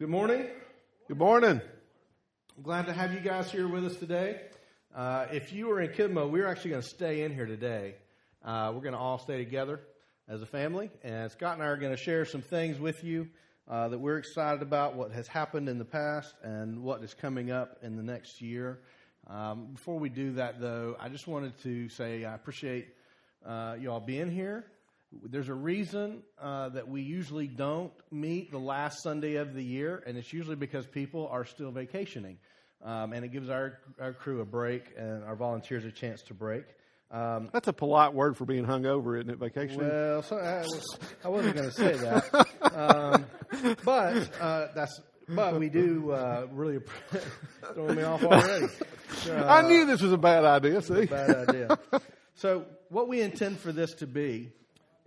Good morning. Good morning. I'm glad to have you guys here with us today. Uh, if you were in Kidmo, we're actually going to stay in here today. Uh, we're going to all stay together as a family, and Scott and I are going to share some things with you uh, that we're excited about, what has happened in the past, and what is coming up in the next year. Um, before we do that, though, I just wanted to say I appreciate uh, you all being here. There's a reason uh, that we usually don't meet the last Sunday of the year, and it's usually because people are still vacationing. Um, and it gives our, our crew a break and our volunteers a chance to break. Um, That's a polite word for being hungover, isn't it? Vacation. Well, so I, was, I wasn't going to say that, um, but uh, that's but we do uh, really throwing me off already. Uh, I knew this was a bad idea. See, bad idea. So, what we intend for this to be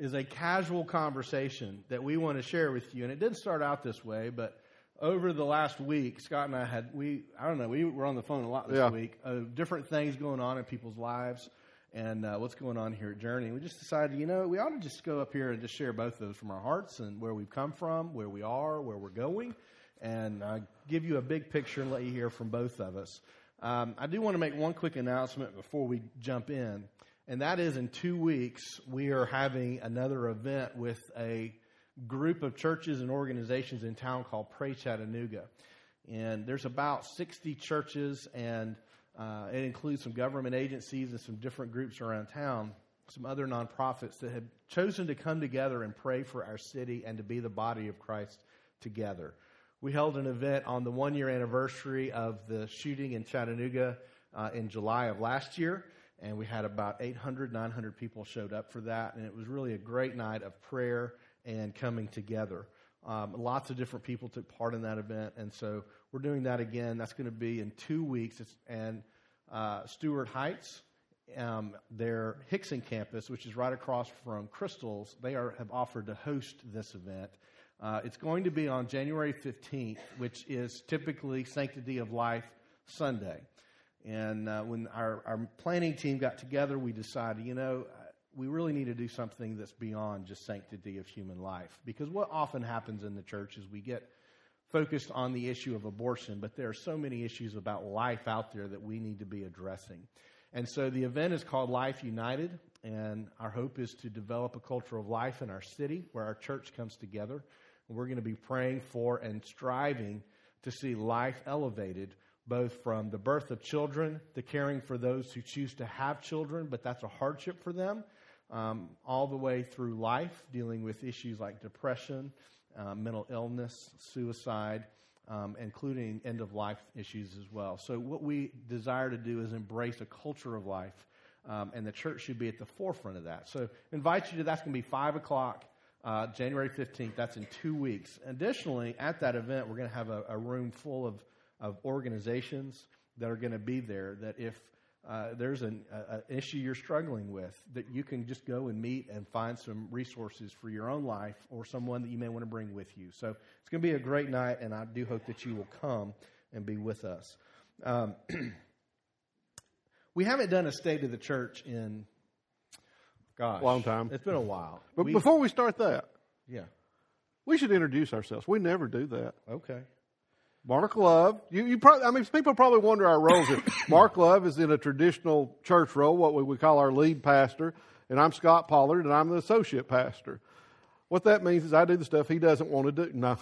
is a casual conversation that we want to share with you. And it didn't start out this way, but over the last week, Scott and I had we I don't know we were on the phone a lot this yeah. week of different things going on in people's lives and uh, what's going on here at Journey. We just decided, you know, we ought to just go up here and just share both of those from our hearts and where we've come from, where we are, where we're going, and uh, give you a big picture and let you hear from both of us. Um, I do want to make one quick announcement before we jump in and that is in two weeks, we are having another event with a group of churches and organizations in town called Pray Chattanooga. And there's about 60 churches, and uh, it includes some government agencies and some different groups around town, some other nonprofits that have chosen to come together and pray for our city and to be the body of Christ together. We held an event on the one year anniversary of the shooting in Chattanooga uh, in July of last year and we had about 800, 900 people showed up for that, and it was really a great night of prayer and coming together. Um, lots of different people took part in that event, and so we're doing that again. That's going to be in two weeks, it's, and uh, Stuart Heights, um, their Hixson campus, which is right across from Krystals, they are, have offered to host this event. Uh, it's going to be on January 15th, which is typically Sanctity of Life Sunday. And uh, when our, our planning team got together, we decided, you know, uh, we really need to do something that's beyond just sanctity of human life. Because what often happens in the church is we get focused on the issue of abortion, but there are so many issues about life out there that we need to be addressing. And so the event is called Life United, and our hope is to develop a culture of life in our city where our church comes together. And we're going to be praying for and striving to see life elevated both from the birth of children, to caring for those who choose to have children, but that's a hardship for them, um, all the way through life, dealing with issues like depression, uh, mental illness, suicide, um, including end of life issues as well. So, what we desire to do is embrace a culture of life, um, and the church should be at the forefront of that. So, invite you to that's going to be 5 o'clock. Uh, January 15th, that's in two weeks. Additionally, at that event, we're going to have a, a room full of of organizations that are going to be there that if uh, there's an issue you're struggling with, that you can just go and meet and find some resources for your own life or someone that you may want to bring with you. So it's going to be a great night, and I do hope that you will come and be with us. Um, we haven't done a state of the church in, gosh, long time. It's been a while. But we, before we start that, yeah, we should introduce ourselves. We never do that. Okay. Mark Love. You, you probably, I mean, people probably wonder our roles here. Mark Love is in a traditional church role, what we would call our lead pastor, and I'm Scott Pollard, and I'm the associate pastor. What that means is I do the stuff he doesn't want to do. No.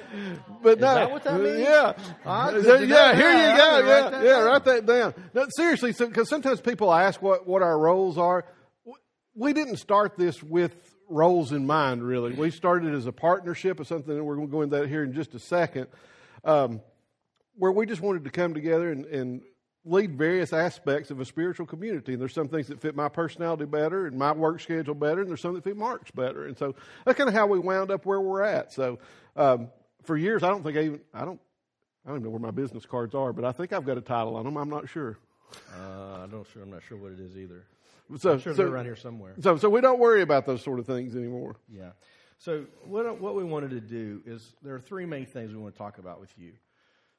but is no, that what that means? Yeah, yeah. Here you go. Yeah, yeah. Write that down. No, seriously, because so, sometimes people ask what what our roles are. We didn't start this with roles in mind. Really, we started as a partnership of something, and we're going to go into that here in just a second um, where we just wanted to come together and, and lead various aspects of a spiritual community. And there's some things that fit my personality better and my work schedule better, and there's some that fit Mark's better. And so that's kind of how we wound up where we're at. So um, for years, I don't think I even I don't I don't even know where my business cards are, but I think I've got a title on them. I'm not sure. Uh, I don't sure. I'm not sure what it is either. So, I'm sure so, they're around here somewhere. So, so we don't worry about those sort of things anymore. Yeah. So, what, what we wanted to do is there are three main things we want to talk about with you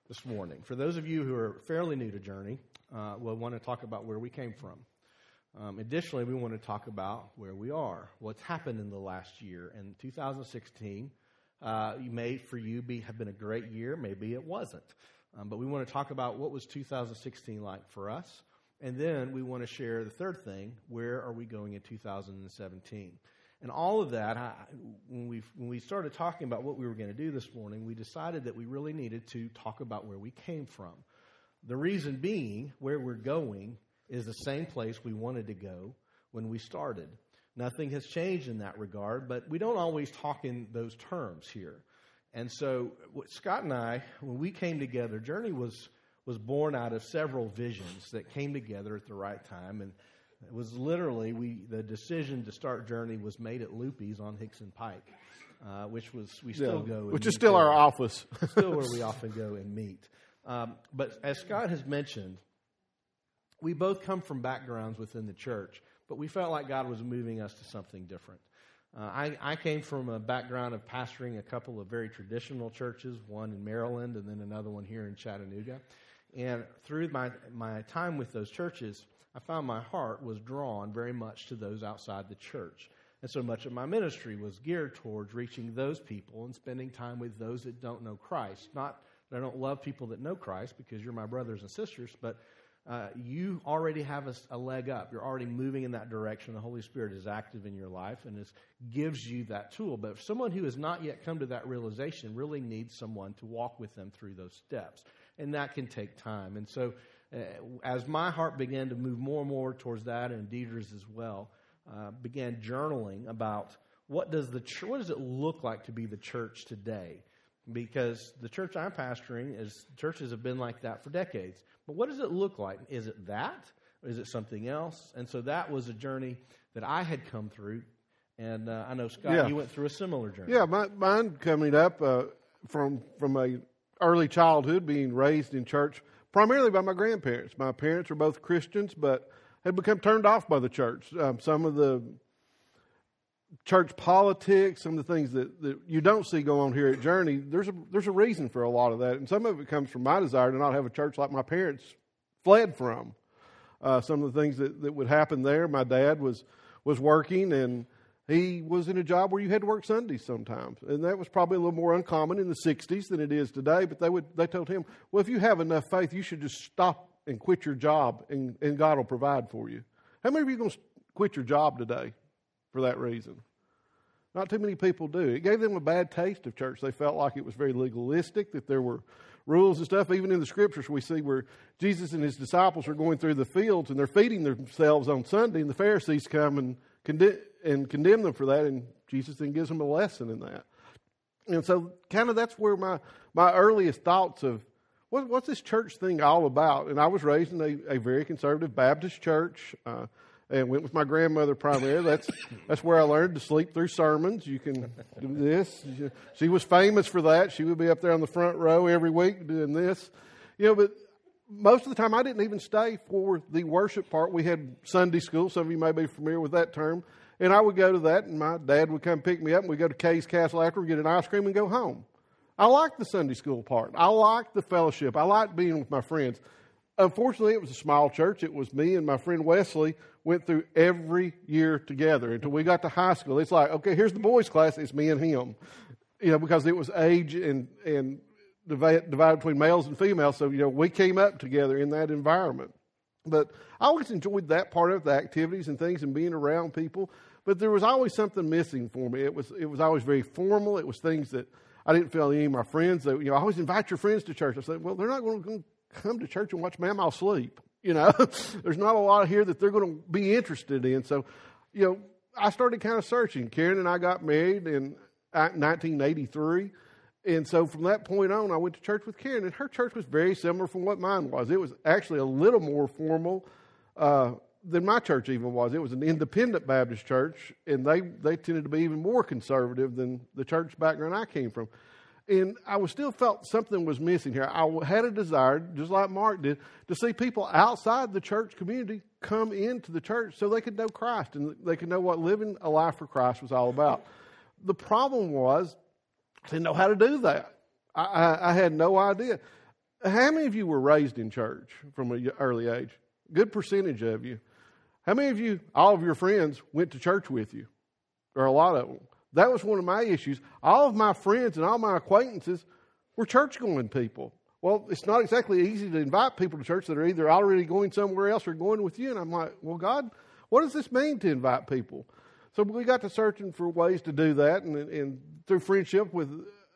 this morning. For those of you who are fairly new to Journey, uh, we'll want to talk about where we came from. Um, additionally, we want to talk about where we are, what's happened in the last year. In 2016, Uh, may, for you, be, have been a great year. Maybe it wasn't. Um, but we want to talk about what was 2016 like for us. And then we want to share the third thing where are we going in 2017? And all of that, I, when, we when we started talking about what we were going to do this morning, we decided that we really needed to talk about where we came from. The reason being, where we're going is the same place we wanted to go when we started. Nothing has changed in that regard, but we don't always talk in those terms here. And so, Scott and I, when we came together, Journey was was born out of several visions that came together at the right time, and it was literally we the decision to start Journey was made at Loopy's on Hixson Pike, uh, which was we still yeah, go, which is still our office, still where we often go and meet. Um, but as Scott has mentioned, we both come from backgrounds within the church, but we felt like God was moving us to something different. Uh, I, I, came from a background of pastoring a couple of very traditional churches, one in Maryland and then another one here in Chattanooga. And through my, my time with those churches, I found my heart was drawn very much to those outside the church. And so much of my ministry was geared towards reaching those people and spending time with those that don't know Christ. Not that I don't love people that know Christ because you're my brothers and sisters, but uh, you already have a, a, leg up. You're already moving in that direction. The Holy Spirit is active in your life and it gives you that tool. But someone who has not yet come to that realization really needs someone to walk with them through those steps. And that can take time. And so, as my heart began to move more and more towards that, and Deidre's as well, uh, began journaling about what does the ch- what does it look like to be the church today? Because the church I'm pastoring is churches have been like that for decades but what does it look like? Is it that? Is it something else? And so that was a journey that I had come through. And uh, I know, Scott, yeah. you went through a similar journey. Yeah, my, mine coming up uh, from, from a early childhood, being raised in church primarily by my grandparents. My parents were both Christians, but had become turned off by the church. Um, some of the church politics, some of the things that, that you don't see go on here at Journey, there's a, there's a reason for a lot of that. And some of it comes from my desire to not have a church like my parents fled from. Uh, some of the things that, that would happen there, my dad was, was working and he was in a job where you had to work Sundays sometimes. And that was probably a little more uncommon in the 60s than it is today. But they, would, they told him, well, if you have enough faith, you should just stop and quit your job and, and God will provide for you. How many of you are going to quit your job today? for that reason. Not too many people do. It gave them a bad taste of church. They felt like it was very legalistic, that there were rules and stuff. Even in the scriptures, we see where Jesus and his disciples are going through the fields and they're feeding themselves on Sunday, and the Pharisees come and, condemn, and condemn them for that, and Jesus then gives them a lesson in that. And so, kind of, that's where my, my earliest thoughts of what, what's this church thing all about? And I was raised in a, a very conservative Baptist church. Uh, and went with my grandmother primarily. That's that's where I learned to sleep through sermons. You can do this. She was famous for that. She would be up there on the front row every week doing this. You know, but most of the time I didn't even stay for the worship part. We had Sunday school. Some of you may be familiar with that term. And I would go to that, and my dad would come pick me up, and we'd go to Kay's Castle after, get an ice cream, and go home. I liked the Sunday school part. I liked the fellowship. I liked being with my friends. Unfortunately, it was a small church. It was me and my friend Wesley went through every year together until we got to high school. It's like, okay, here's the boys' class. It's me and him, you know, because it was age and and divided between males and females. So you know, we came up together in that environment. But I always enjoyed that part of the activities and things and being around people. But there was always something missing for me. It was it was always very formal. It was things that I didn't feel any of my friends that you know. I always invite your friends to church. I said, well, they're not going to come to church and watch Mamaw sleep. You know, there's not a lot here that they're going to be interested in. So, you know, I started kind of searching. Karen and I got married in uh, 1983. And so from that point on, I went to church with Karen, and her church was very similar from what mine was. It was actually a little more formal uh, than my church even was. It was an independent Baptist church, and they, they tended to be even more conservative than the church background I came from and I was still felt something was missing here. I had a desire, just like Mark did, to see people outside the church community come into the church so they could know Christ and they could know what living a life for Christ was all about. The problem was didn't know how to do that. I, I, I had no idea. How many of you were raised in church from an early age? Good percentage of you. How many of you, all of your friends, went to church with you? Or a lot of them? That was one of my issues. All of my friends and all my acquaintances were church going people. Well, it's not exactly easy to invite people to church that are either already going somewhere else or going with you. And I'm like, well, God, what does this mean to invite people? So we got to searching for ways to do that. And, and through friendship with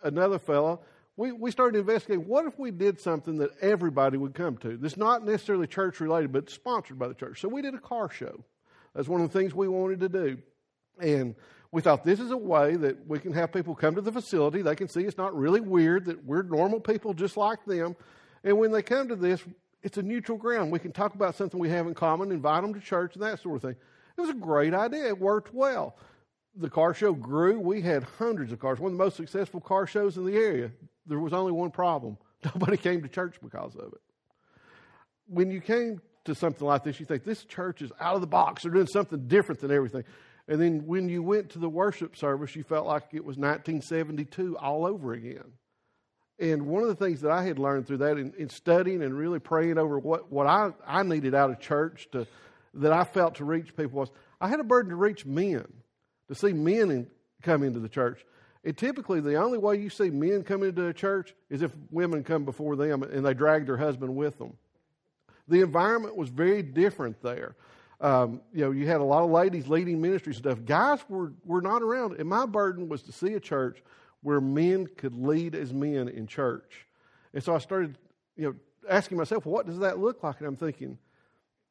another fellow, we, we started investigating what if we did something that everybody would come to? That's not necessarily church related, but sponsored by the church. So we did a car show. That's one of the things we wanted to do. And we thought this is a way that we can have people come to the facility. They can see it's not really weird, that we're normal people just like them. And when they come to this, it's a neutral ground. We can talk about something we have in common, invite them to church, and that sort of thing. It was a great idea. It worked well. The car show grew. We had hundreds of cars, one of the most successful car shows in the area. There was only one problem nobody came to church because of it. When you came to something like this, you think this church is out of the box. They're doing something different than everything. And then when you went to the worship service, you felt like it was 1972 all over again. And one of the things that I had learned through that in, in studying and really praying over what, what I, I needed out of church to, that I felt to reach people was I had a burden to reach men, to see men in, come into the church. And typically, the only way you see men come into a church is if women come before them and they drag their husband with them. The environment was very different there. Um, you know, you had a lot of ladies leading ministry stuff. Guys were, were not around. And my burden was to see a church where men could lead as men in church. And so I started, you know, asking myself, what does that look like? And I'm thinking,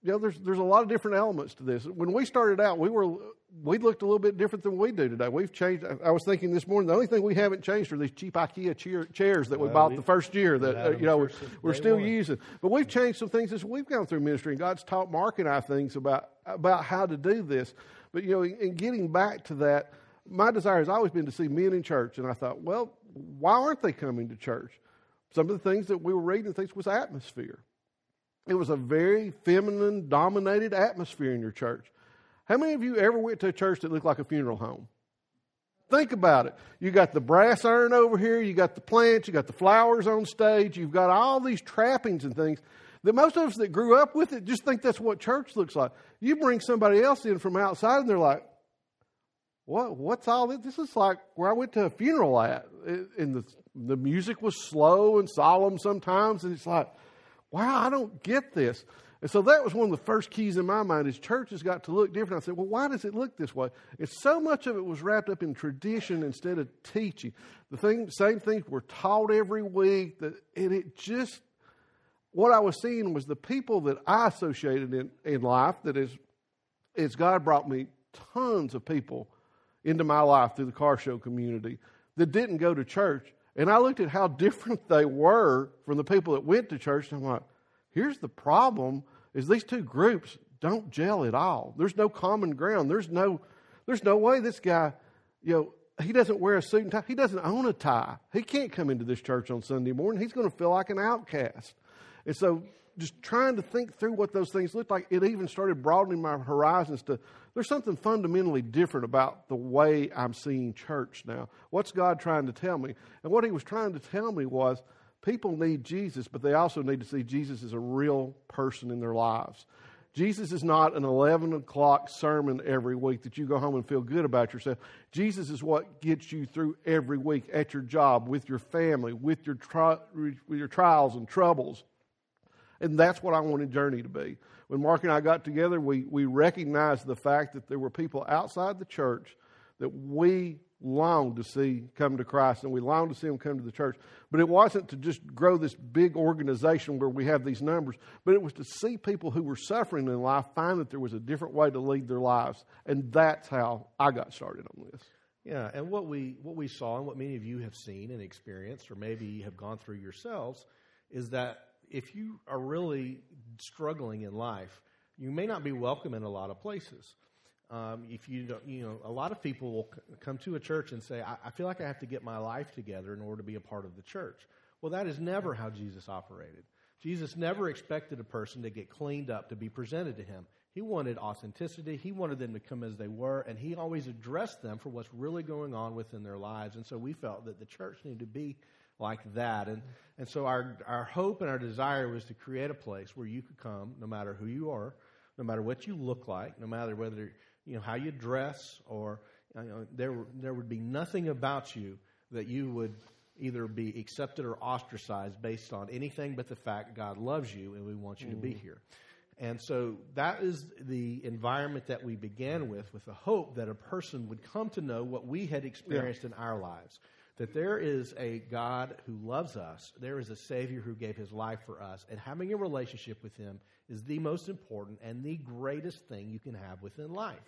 you know, there's there's a lot of different elements to this. When we started out, we were we looked a little bit different than we do today. We've changed. I was thinking this morning, the only thing we haven't changed are these cheap IKEA chair, chairs that we well, bought the first year that uh, you know we're, we're still one. using. But we've changed some things as we've gone through ministry, and God's taught Mark and I things about about how to do this. But you know, in getting back to that, my desire has always been to see men in church, and I thought, well, why aren't they coming to church? Some of the things that we were reading, things was atmosphere. It was a very feminine dominated atmosphere in your church. How many of you ever went to a church that looked like a funeral home? Think about it. You got the brass urn over here, you got the plants, you got the flowers on stage, you've got all these trappings and things that most of us that grew up with it just think that's what church looks like. You bring somebody else in from outside and they're like, what, what's all this? This is like where I went to a funeral at. And the, the music was slow and solemn sometimes. And it's like, wow, I don't get this. And so that was one of the first keys in my mind is church has got to look different. I said, well, why does it look this way? And so much of it was wrapped up in tradition instead of teaching. The thing, same things were taught every week. That, and it just, what I was seeing was the people that I associated in, in life, that is, is God brought me tons of people into my life through the car show community that didn't go to church. And I looked at how different they were from the people that went to church, and I'm like, Here's the problem is these two groups don't gel at all. There's no common ground. There's no there's no way this guy, you know, he doesn't wear a suit and tie. He doesn't own a tie. He can't come into this church on Sunday morning. He's going to feel like an outcast. And so just trying to think through what those things looked like, it even started broadening my horizons to there's something fundamentally different about the way I'm seeing church now. What's God trying to tell me? And what he was trying to tell me was People need Jesus, but they also need to see Jesus as a real person in their lives. Jesus is not an 11 o'clock sermon every week that you go home and feel good about yourself. Jesus is what gets you through every week at your job, with your family, with your, tri- with your trials and troubles. And that's what I wanted Journey to be. When Mark and I got together, we, we recognized the fact that there were people outside the church that we longed to see come to Christ and we longed to see them come to the church. But it wasn't to just grow this big organization where we have these numbers, but it was to see people who were suffering in life find that there was a different way to lead their lives. And that's how I got started on this. Yeah, and what we what we saw and what many of you have seen and experienced or maybe have gone through yourselves is that if you are really struggling in life, you may not be welcome in a lot of places. Um, if you don't, you know, a lot of people will c- come to a church and say, I, I feel like I have to get my life together in order to be a part of the church. Well, that is never how Jesus operated. Jesus never expected a person to get cleaned up to be presented to him. He wanted authenticity. He wanted them to come as they were, and he always addressed them for what's really going on within their lives. And so we felt that the church needed to be like that. And, and so our, our hope and our desire was to create a place where you could come, no matter who you are, no matter what you look like, no matter whether you know, how you dress or you know, there, there would be nothing about you that you would either be accepted or ostracized based on anything but the fact God loves you and we want you mm. to be mm. here. And so that is the environment that we began with, with the hope that a person would come to know what we had experienced yeah. in our lives. That there is a God who loves us, there is a Savior who gave his life for us, and having a relationship with him is the most important and the greatest thing you can have within life.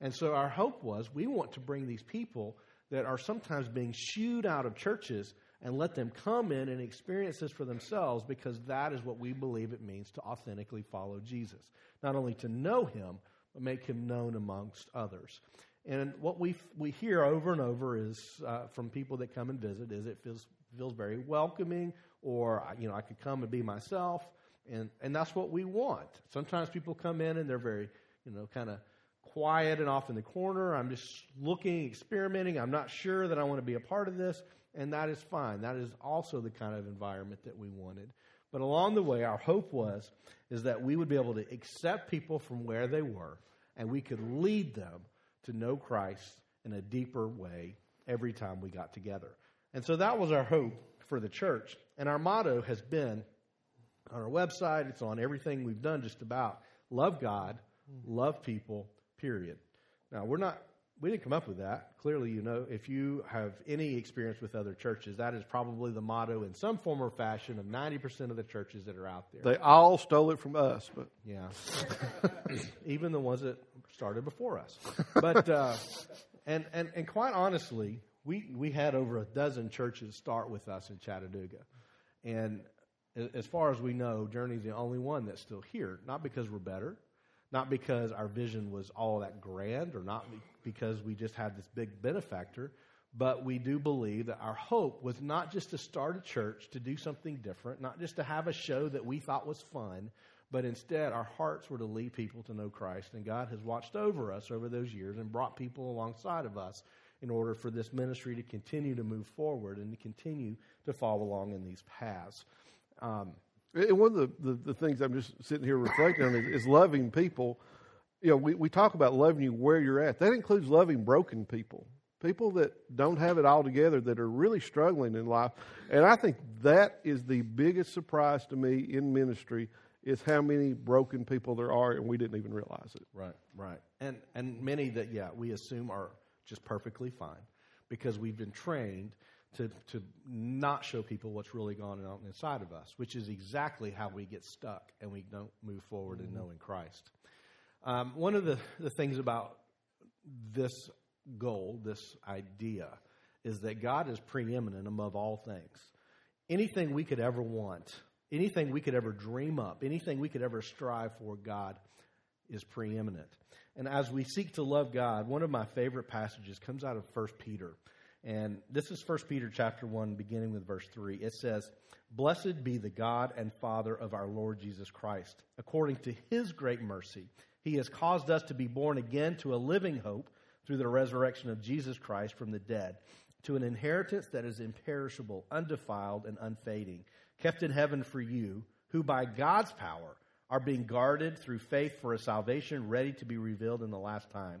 And so our hope was we want to bring these people that are sometimes being shooed out of churches and let them come in and experience this for themselves because that is what we believe it means to authentically follow Jesus. Not only to know him, but make him known amongst others. And what we, we hear over and over is uh, from people that come and visit is it feels, feels very welcoming or, you know, I could come and be myself. And, and that's what we want. Sometimes people come in and they're very, you know, kind of quiet and off in the corner. I'm just looking, experimenting. I'm not sure that I want to be a part of this, and that is fine. That is also the kind of environment that we wanted. But along the way, our hope was is that we would be able to accept people from where they were, and we could lead them to know Christ in a deeper way every time we got together. And so that was our hope for the church. And our motto has been on our website, it's on everything we've done just about love God, love people, period. Now, we're not, we didn't come up with that. Clearly, you know, if you have any experience with other churches, that is probably the motto in some form or fashion of 90% of the churches that are out there. They all stole it from us, but. Yeah. Even the ones that started before us. But, uh, and, and, and quite honestly, we, we had over a dozen churches start with us in Chattanooga. And as far as we know, Journey's the only one that's still here. Not because we're better, not because our vision was all that grand or not because we just had this big benefactor, but we do believe that our hope was not just to start a church to do something different, not just to have a show that we thought was fun, but instead our hearts were to lead people to know Christ. And God has watched over us over those years and brought people alongside of us in order for this ministry to continue to move forward and to continue to follow along in these paths. Um, and one of the, the, the, things I'm just sitting here reflecting on is, is, loving people. You know, we, we talk about loving you where you're at. That includes loving broken people, people that don't have it all together, that are really struggling in life. And I think that is the biggest surprise to me in ministry is how many broken people there are, and we didn't even realize it. Right, right. And, and many that, yeah, we assume are just perfectly fine because we've been trained – to, to not show people what's really going on inside of us, which is exactly how we get stuck and we don't move forward mm-hmm. in knowing Christ. Um, one of the, the things about this goal, this idea, is that God is preeminent above all things. Anything we could ever want, anything we could ever dream up, anything we could ever strive for, God is preeminent. And as we seek to love God, one of my favorite passages comes out of 1 Peter. And this is 1 Peter chapter 1, beginning with verse 3. It says, Blessed be the God and Father of our Lord Jesus Christ. According to his great mercy, he has caused us to be born again to a living hope through the resurrection of Jesus Christ from the dead, to an inheritance that is imperishable, undefiled, and unfading, kept in heaven for you, who by God's power are being guarded through faith for a salvation ready to be revealed in the last time.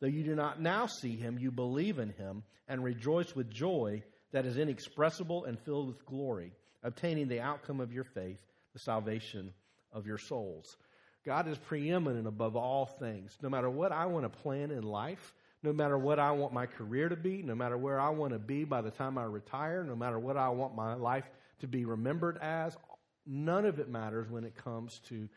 Though you do not now see him, you believe in him and rejoice with joy that is inexpressible and filled with glory, obtaining the outcome of your faith, the salvation of your souls. God is preeminent above all things. No matter what I want to plan in life, no matter what I want my career to be, no matter where I want to be by the time I retire, no matter what I want my life to be remembered as, none of it matters when it comes to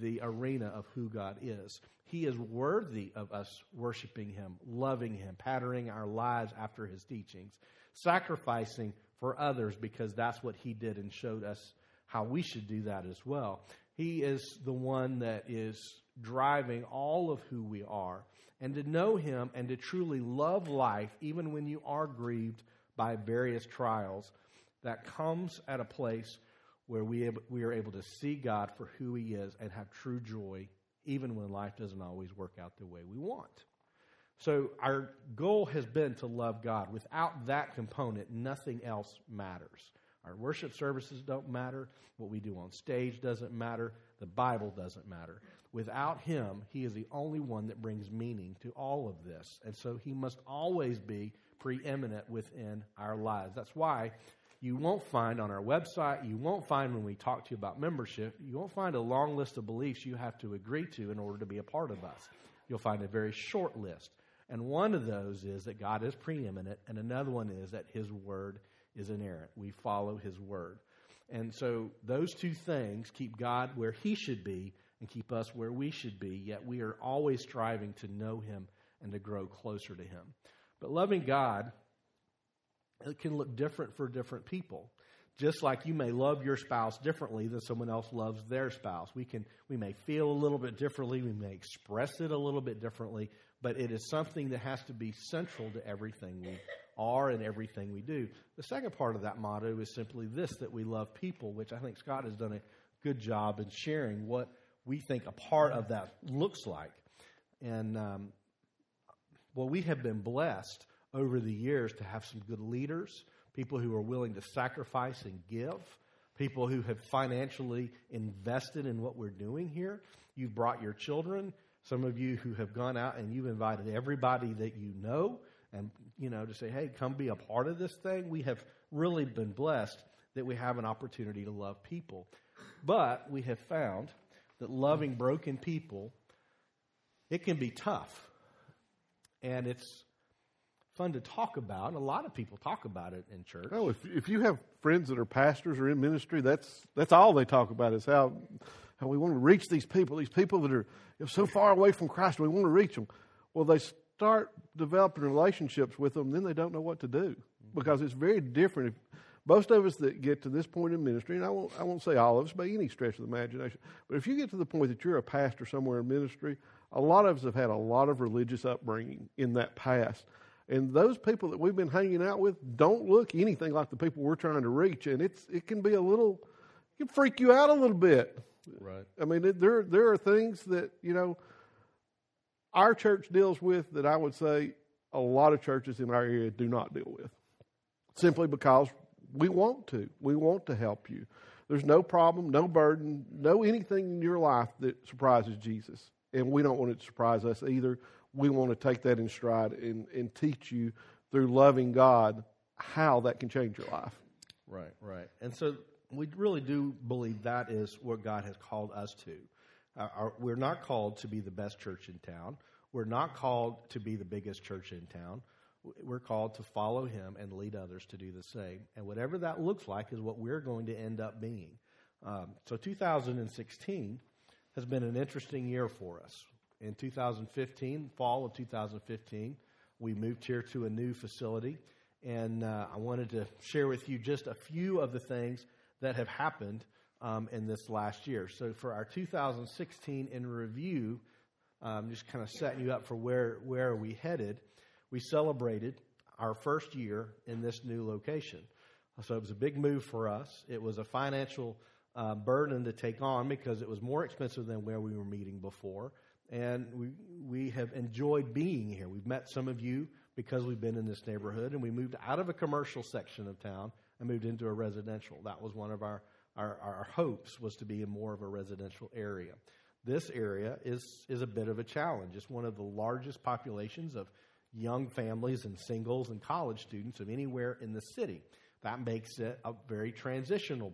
the arena of who God is. He is worthy of us worshiping Him, loving Him, patterning our lives after His teachings, sacrificing for others because that's what He did and showed us how we should do that as well. He is the one that is driving all of who we are. And to know Him and to truly love life, even when you are grieved by various trials that comes at a place where we, we are able to see God for who He is and have true joy, even when life doesn't always work out the way we want. So, our goal has been to love God. Without that component, nothing else matters. Our worship services don't matter. What we do on stage doesn't matter. The Bible doesn't matter. Without Him, He is the only one that brings meaning to all of this. And so He must always be preeminent within our lives. That's why you won't find on our website, you won't find when we talk to you about membership, you won't find a long list of beliefs you have to agree to in order to be a part of us. You'll find a very short list. And one of those is that God is preeminent, and another one is that His Word is inerrant. We follow His Word. And so those two things keep God where He should be and keep us where we should be, yet we are always striving to know Him and to grow closer to Him. But loving God, it can look different for different people. Just like you may love your spouse differently than someone else loves their spouse. We can we may feel a little bit differently, we may express it a little bit differently, but it is something that has to be central to everything we are and everything we do. The second part of that motto is simply this that we love people, which I think Scott has done a good job in sharing what we think a part of that looks like. And um, well, we have been blessed over the years to have some good leaders, people who are willing to sacrifice and give, people who have financially invested in what we're doing here. You've brought your children. Some of you who have gone out and you've invited everybody that you know and you know to say, "Hey, come be a part of this thing." We have really been blessed that we have an opportunity to love people. But we have found that loving broken people it can be tough. And it's fun to talk about. And a lot of people talk about it in church. Oh, if if you have friends that are pastors or in ministry, that's that's all they talk about is how how we want to reach these people, these people that are so far away from Christ. We want to reach them. Well, they start developing relationships with them, then they don't know what to do because it's very different. If, most of us that get to this point in ministry, and I won't, I won't say all of us by any stretch of the imagination, but if you get to the point that you're a pastor somewhere in ministry, a lot of us have had a lot of religious upbringing in that past. And those people that we've been hanging out with don't look anything like the people we're trying to reach, and it's it can be a little, it can freak you out a little bit. Right. I mean, it, there there are things that you know our church deals with that I would say a lot of churches in our area do not deal with, simply because we want to. We want to help you. There's no problem, no burden, no anything in your life that surprises Jesus, and we don't want it to surprise us either we want to take that in stride and, and teach you through loving God how that can change your life. Right, right. And so we really do believe that is what God has called us to. Our, we're not called to be the best church in town. We're not called to be the biggest church in town. We're called to follow Him and lead others to do the same. And whatever that looks like is what we're going to end up being. Um, so 2016 has been an interesting year for us in 2015, fall of 2015, we moved here to a new facility. And uh, I wanted to share with you just a few of the things that have happened um, in this last year. So, for our 2016 in review, um, just kind of setting you up for where, where are we headed, we celebrated our first year in this new location. So, it was a big move for us. It was a financial uh, burden to take on because it was more expensive than where we were meeting before and we, we have enjoyed being here. We've met some of you because we've been in this neighborhood, and we moved out of a commercial section of town and moved into a residential. That was one of our, our, our hopes was to be in more of a residential area. This area is, is a bit of a challenge. It's one of the largest populations of young families and singles and college students of anywhere in the city. That makes it a very transitional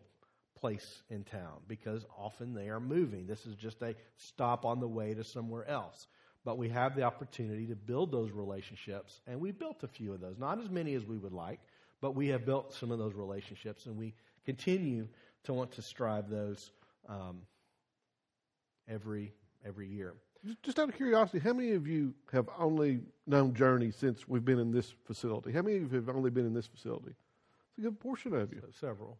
place in town because often they are moving. This is just a stop on the way to somewhere else. But we have the opportunity to build those relationships, and we built a few of those. Not as many as we would like, but we have built some of those relationships, and we continue to want to strive those um, every every year. Just out of curiosity, how many of you have only known Journey since we've been in this facility? How many of you have only been in this facility? It's a good portion of you. So, several.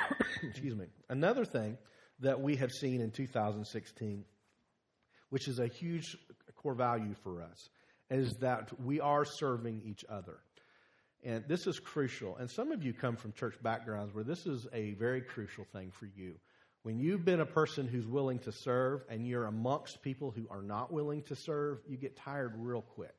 Excuse me. Another thing that we have seen in 2016, which is a huge core value for us, is that we are serving each other. And this is crucial. And some of you come from church backgrounds where this is a very crucial thing for you. When you've been a person who's willing to serve and you're amongst people who are not willing to serve, you get tired real quick.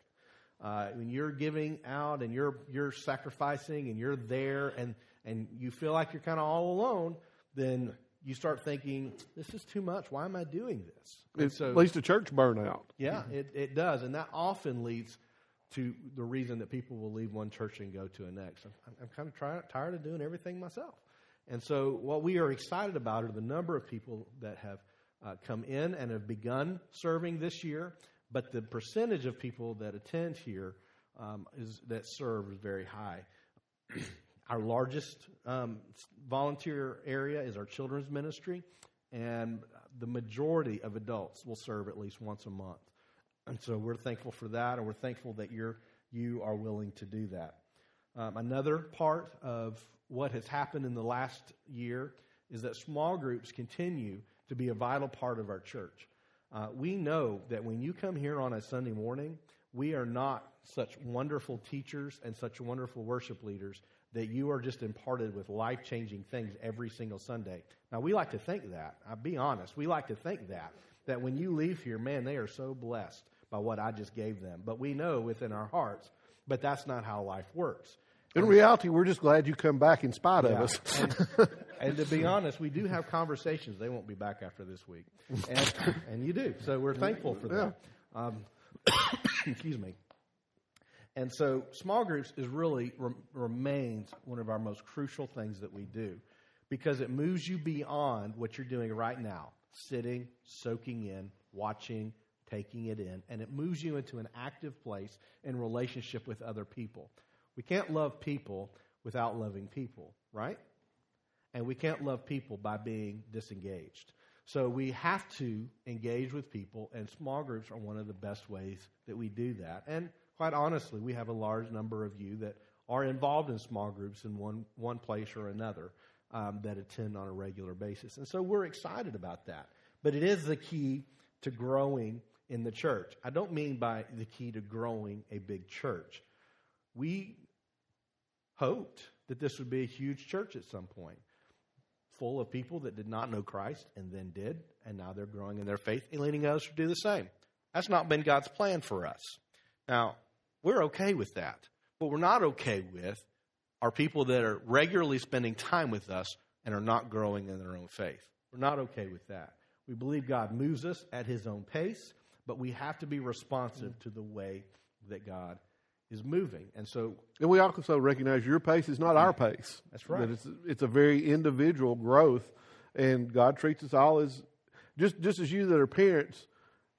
Uh, when you're giving out and you're you're sacrificing and you're there and and you feel like you're kind of all alone, then you start thinking, "This is too much. Why am I doing this?" It so, leads to church burnout. Yeah, it, it does, and that often leads to the reason that people will leave one church and go to a next. I'm, I'm kind of try, tired of doing everything myself. And so, what we are excited about are the number of people that have uh, come in and have begun serving this year, but the percentage of people that attend here um, is that serve is very high. our largest um, volunteer area is our children's ministry, and the majority of adults will serve at least once a month. And so we're thankful for that, and we're thankful that you're, you are willing to do that. Um, another part of what has happened in the last year is that small groups continue to be a vital part of our church. Uh, we know that when you come here on a Sunday morning, we are not such wonderful teachers and such wonderful worship leaders that you are just imparted with life changing things every single Sunday. Now, we like to think that. I'll be honest. We like to think that. That when you leave here, man, they are so blessed by what I just gave them. But we know within our hearts, but that's not how life works. In reality, we're just glad you come back in spite yeah. of us. and, and, to be honest, we do have conversations. They won't be back after this week. And, and you do. So we're thankful for that. Um, excuse me. And so small groups is really re- remains one of our most crucial things that we do because it moves you beyond what you're doing right now, sitting, soaking in, watching, taking it in, and it moves you into an active place in relationship with other people. We can't love people without loving people, right? And we can't love people by being disengaged. So we have to engage with people, and small groups are one of the best ways that we do that. And quite honestly, we have a large number of you that are involved in small groups in one, one place or another um, that attend on a regular basis. And so we're excited about that. But it is the key to growing in the church. I don't mean by the key to growing a big church. We hoped that this would be a huge church at some point, full of people that did not know Christ and then did, and now they're growing in their faith and leading others to do the same. That's not been God's plan for us. Now, we're okay with that. What we're not okay with are people that are regularly spending time with us and are not growing in their own faith. We're not okay with that. We believe God moves us at his own pace, but we have to be responsive to the way that God is moving. And so and we also recognize your pace is not our pace. That's right. That it's it's a very individual growth and God treats us all as just just as you that are parents,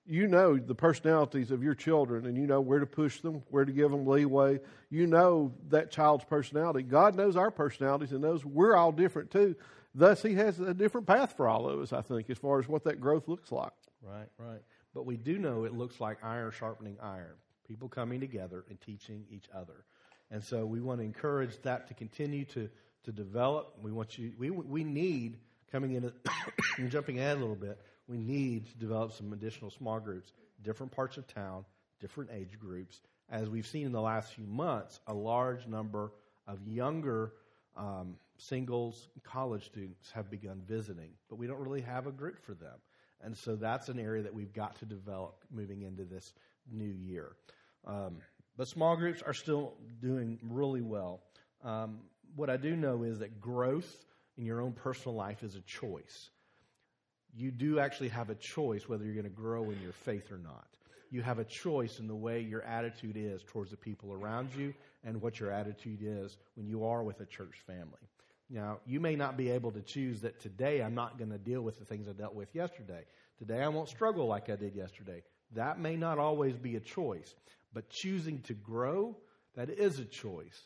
you know the personalities of your children and you know where to push them, where to give them leeway. You know that child's personality. God knows our personalities and knows we're all different too. Thus, He has a different path for all of us, I think, as far as what that growth looks like. Right, right. But we do know it looks like iron sharpening iron, people coming together and teaching each other. And so we want to encourage that to continue to, to develop. We want you, we, we need, coming in and jumping ahead a little bit, we need to develop some additional small groups, different parts of town, different age groups. As we've seen in the last few months, a large number of younger um, singles, college students have begun visiting, but we don't really have a group for them. And so that's an area that we've got to develop moving into this new year. Um, but small groups are still doing really well. Um, what I do know is that growth in your own personal life is a choice. You do actually have a choice whether you're going to grow in your faith or not. You have a choice in the way your attitude is towards the people around you and what your attitude is when you are with a church family. Now, you may not be able to choose that today I'm not going to deal with the things I dealt with yesterday. Today I won't struggle like I did yesterday. That may not always be a choice, but choosing to grow, that is a choice.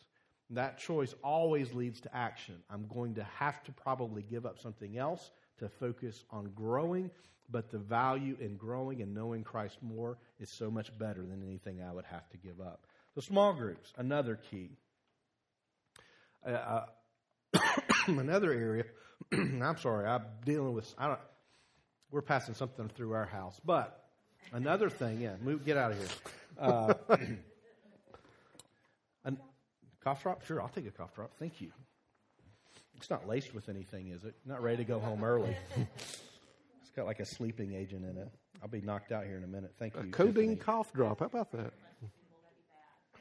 That choice always leads to action. I'm going to have to probably give up something else to focus on growing, but the value in growing and knowing Christ more is so much better than anything I would have to give up. So, small groups, another key. Uh, uh another area, I'm sorry, I'm dealing with, I don't, we're passing something through our house, but Another thing, yeah, move, get out of here. Uh, an, cough drop? Sure, I'll take a cough drop. Thank you. It's not laced with anything, is it? Not ready to go home early. it's got like a sleeping agent in it. I'll be knocked out here in a minute. Thank you. A codeine Tiffany. cough drop. How about that?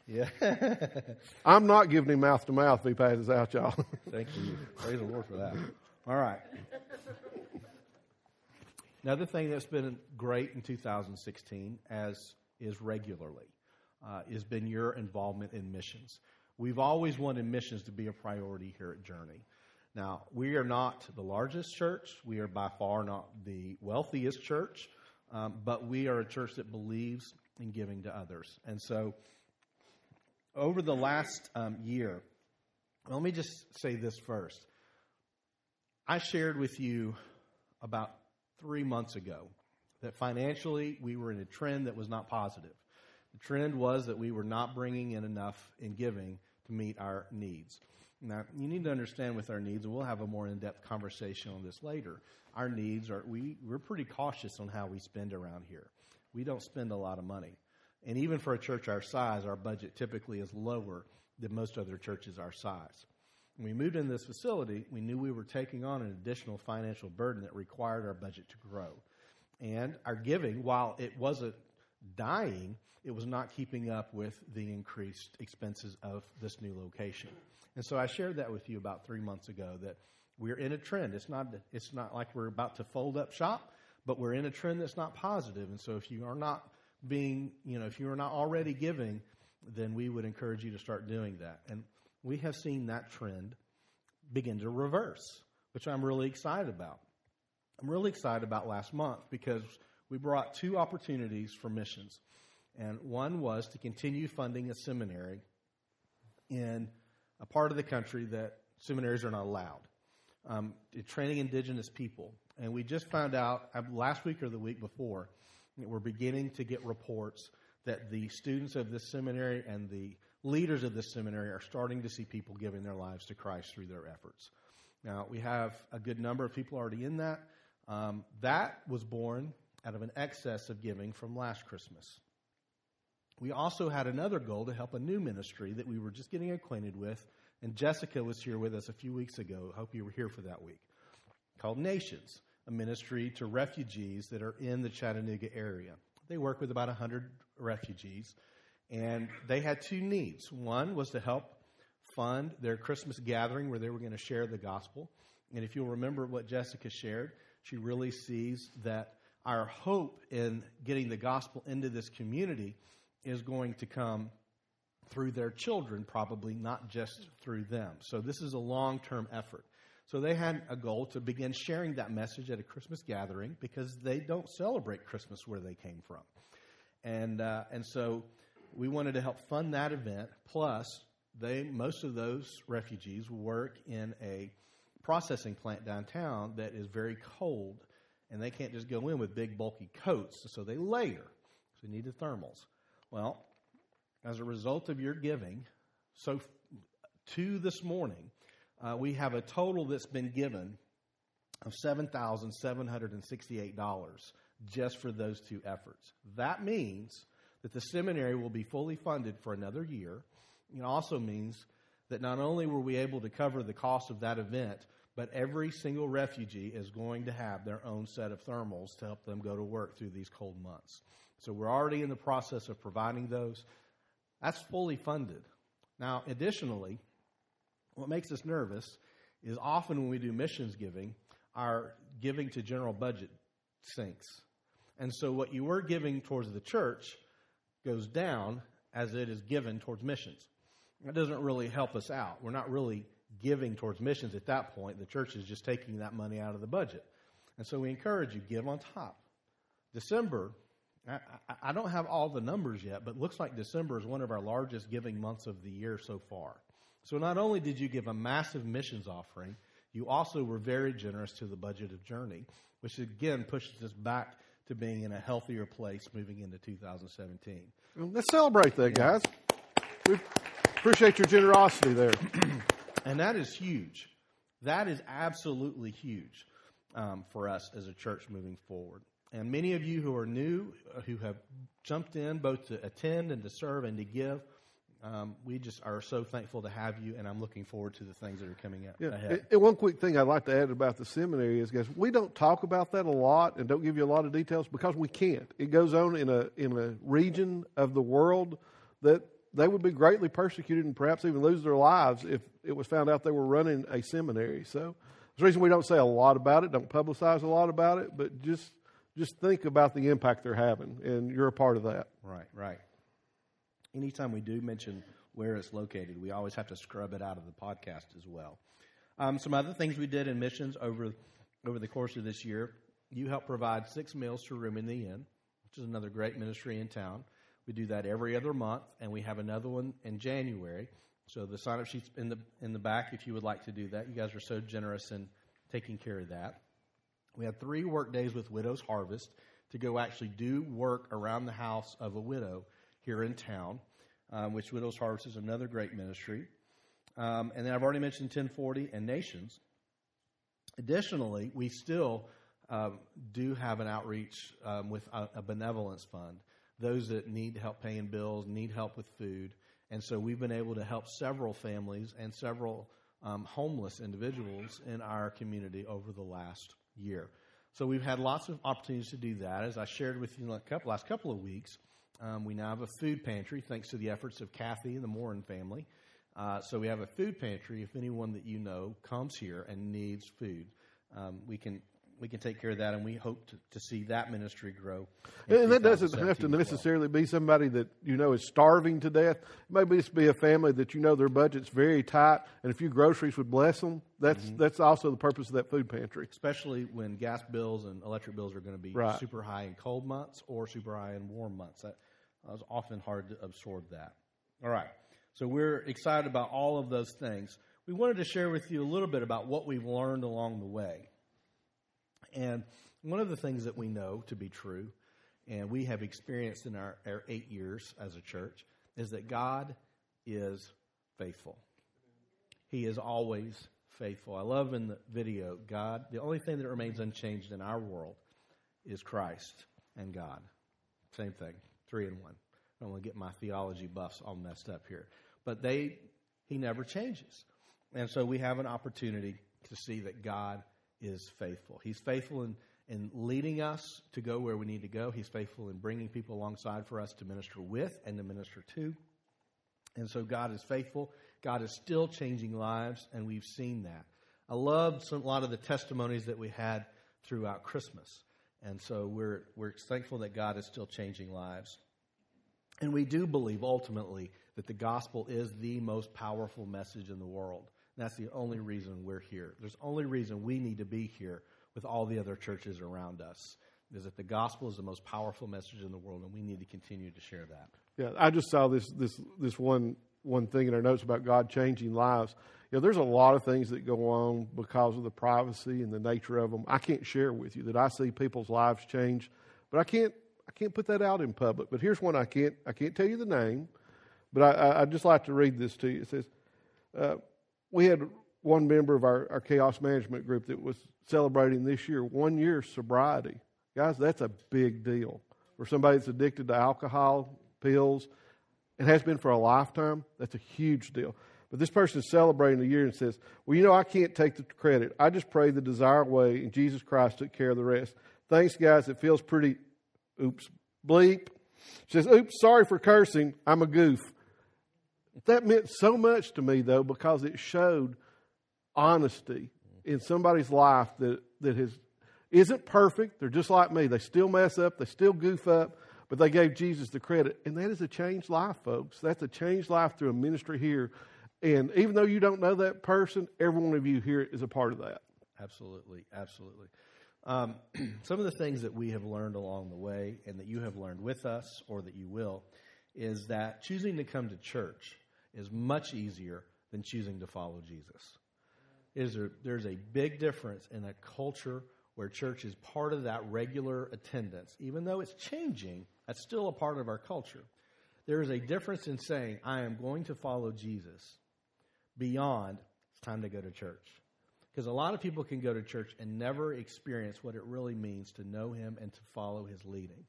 Yeah. I'm not giving him mouth to mouth if he passes out, y'all. Thank you. Praise the Lord for that. All right. Another thing that's been great in 2016, as is regularly, uh, has been your involvement in missions. We've always wanted missions to be a priority here at Journey. Now, we are not the largest church. We are by far not the wealthiest church, um, but we are a church that believes in giving to others. And so, over the last um, year, let me just say this first. I shared with you about three months ago that financially we were in a trend that was not positive. The trend was that we were not bringing in enough in giving to meet our needs. Now, you need to understand with our needs, and we'll have a more in depth conversation on this later. Our needs are, we, we're pretty cautious on how we spend around here. We don't spend a lot of money. And even for a church our size, our budget typically is lower than most other churches our size. When we moved into this facility, we knew we were taking on an additional financial burden that required our budget to grow. And our giving, while it wasn't dying, it was not keeping up with the increased expenses of this new location. And so I shared that with you about three months ago that we're in a trend. It's not, it's not like we're about to fold up shop, but we're in a trend that's not positive. And so if you are not being, you know, if you are not already giving, then we would encourage you to start doing that. And we have seen that trend begin to reverse, which I'm really excited about. I'm really excited about last month because we brought two opportunities for missions. And one was to continue funding a seminary in a part of the country that seminaries are not allowed, um, training indigenous people. And we just found out uh, last week or the week before that we're beginning to get reports that the students of this seminary and the leaders of this seminary are starting to see people giving their lives to Christ through their efforts. Now, we have a good number of people already in that. Um, that was born out of an excess of giving from last Christmas. We also had another goal to help a new ministry that we were just getting acquainted with, and Jessica was here with us a few weeks ago. Hope you were here for that week. Called Nations, a ministry to refugees that are in the Chattanooga area. They work with about 100 refugees, and they had two needs. One was to help fund their Christmas gathering where they were going to share the gospel. And if you'll remember what Jessica shared, she really sees that our hope in getting the gospel into this community is going to come through their children, probably not just through them. So this is a long term effort. So they had a goal to begin sharing that message at a Christmas gathering because they don't celebrate Christmas where they came from. And, uh, and so we wanted to help fund that event. Plus, they, most of those refugees work in a processing plant downtown that is very cold, and they can't just go in with big, bulky coats, so they layer. So they need the thermals. Well, as a result of your giving, so to this morning, uh, we have a total that's been given of $7,768 just for those two efforts. That means that the seminary will be fully funded for another year. It also means that not only were we able to cover the cost of that event, but every single refugee is going to have their own set of thermals to help them go to work through these cold months. So we're already in the process of providing those. That's fully funded. Now, additionally, what makes us nervous is often when we do missions giving, our giving to general budget sinks. And so what you were giving towards the church goes down as it is given towards missions. That doesn't really help us out. We're not really giving towards missions at that point. The church is just taking that money out of the budget. And so we encourage you, give on top. December, I, I, don't have all the numbers yet, but looks like December is one of our largest giving months of the year so far. So not only did you give a massive missions offering, you also were very generous to the budget of Journey, which again pushes us back to being in a healthier place moving into 2017. Well, let's celebrate that, guys. We appreciate your generosity there. and that is huge. That is absolutely huge um, for us as a church moving forward. And many of you who are new, uh, who have jumped in both to attend and to serve and to give, um, we just are so thankful to have you, and I'm looking forward to the things that are coming up Yeah. ahead. And one quick thing I'd like to add about the seminary is, guys, we don't talk about that a lot and don't give you a lot of details because we can't. It goes on in a in a region of the world that they would be greatly persecuted and perhaps even lose their lives if it was found out they were running a seminary. So there's a reason we don't say a lot about it, don't publicize a lot about it, but just just think about the impact they're having, and you're a part of that. Right, right. Anytime we do mention where it's located, we always have to scrub it out of the podcast as well. Um, some other things we did in missions over over the course of this year. You help provide six meals to Room in the Inn, which is another great ministry in town. We do that every other month, and we have another one in January. So the sign up sheets in the in the back if you would like to do that. You guys are so generous in taking care of that. We had three work days with Widows Harvest to go actually do work around the house of a widow here in town, um, which Widows Harvest is another great ministry. Um, and then I've already mentioned 1040 and Nations. Additionally, we still um, do have an outreach um, with a, a benevolence fund. Those that need help paying bills, need help with food. And so we've been able to help several families and several um, homeless individuals in our community over the last year. So we've had lots of opportunities to do that. As I shared with you in the last couple of weeks, um, we now have a food pantry thanks to the efforts of Kathy and the Morin family. Uh, so we have a food pantry. If anyone that you know comes here and needs food, um, we can we can take care of that, and we hope to, to see that ministry grow. And that doesn't have to well. necessarily be somebody that you know is starving to death. Maybe it's be a family that you know their budget's very tight, and a few groceries would bless them. That's Mm-hmm. that's also the purpose of that food pantry. especially when gas bills and electric bills are going to be Right. super high in cold months or super high in warm months. That is often hard to absorb that. All right. So we're excited about all of those things. We wanted to share with you a little bit about what we've learned along the way. And one of the things that we know to be true, and we have experienced in our, our eight years as a church, is that God is faithful. He is always faithful. I love in the video, God, the only thing that remains unchanged in our world is Christ and God. Same thing, three in one. I don't want to get my theology buffs all messed up here. But they, he never changes. And so we have an opportunity to see that God is faithful. He's faithful in, in leading us to go where we need to go. He's faithful in bringing people alongside for us to minister with and to minister to. And so God is faithful. God is still changing lives, and we've seen that. I loved some, a lot of the testimonies that we had throughout Christmas. And so we're, we're thankful that God is still changing lives. And we do believe ultimately that the gospel is the most powerful message in the world. That's the only reason we're here. There's only reason we need to be here with all the other churches around us is that the gospel is the most powerful message in the world, and we need to continue to share that. Yeah, I just saw this this this one one thing in our notes about God changing lives. You know, there's a lot of things that go on because of the privacy and the nature of them. I can't share with you that I see people's lives change, but I can't I can't put that out in public. But here's one I can't I can't tell you the name, but I, I I'd just like to read this to you. It says, uh, "We had one member of our, our chaos management group that was celebrating this year one year sobriety. Guys, that's a big deal for somebody that's addicted to alcohol, pills, and has been for a lifetime. That's a huge deal. But this person is celebrating the year and says, Well, you know, I can't take the credit. I just prayed the desired way, and Jesus Christ took care of the rest. Thanks, guys. It feels pretty, oops, bleep. She says, Oops, sorry for cursing. I'm a goof. That meant so much to me, though, because it showed honesty in somebody's life that, that has, isn't perfect. They're just like me. They still mess up, they still goof up, but they gave Jesus the credit. And that is a changed life, folks. That's a changed life through a ministry here. And even though you don't know that person, every one of you here is a part of that. Absolutely, absolutely. Um, some of the things that we have learned along the way, and that you have learned with us, or that you will, is that choosing to come to church is much easier than choosing to follow Jesus. Is there, there's a big difference in a culture where church is part of that regular attendance, even though it's changing. That's still a part of our culture. There is a difference in saying, "I am going to follow Jesus," beyond it's time to go to church Because a lot of people can go to church and never experience what it really means to know Him and to follow His leading.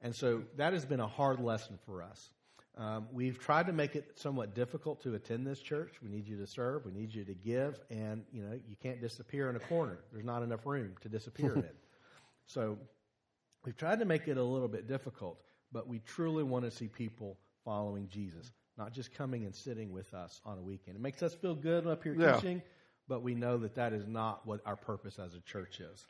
And so that has been a hard lesson for us. Um, we've tried to make it somewhat difficult to attend this church. We need you to serve. We need you to give, and you know you can't disappear in a corner. There's not enough room to disappear in. So we've tried to make it a little bit difficult, but we truly want to see people following Jesus, not just coming and sitting with us on a weekend. It makes us feel good up here yeah. teaching, but we know that that is not what our purpose as a church is.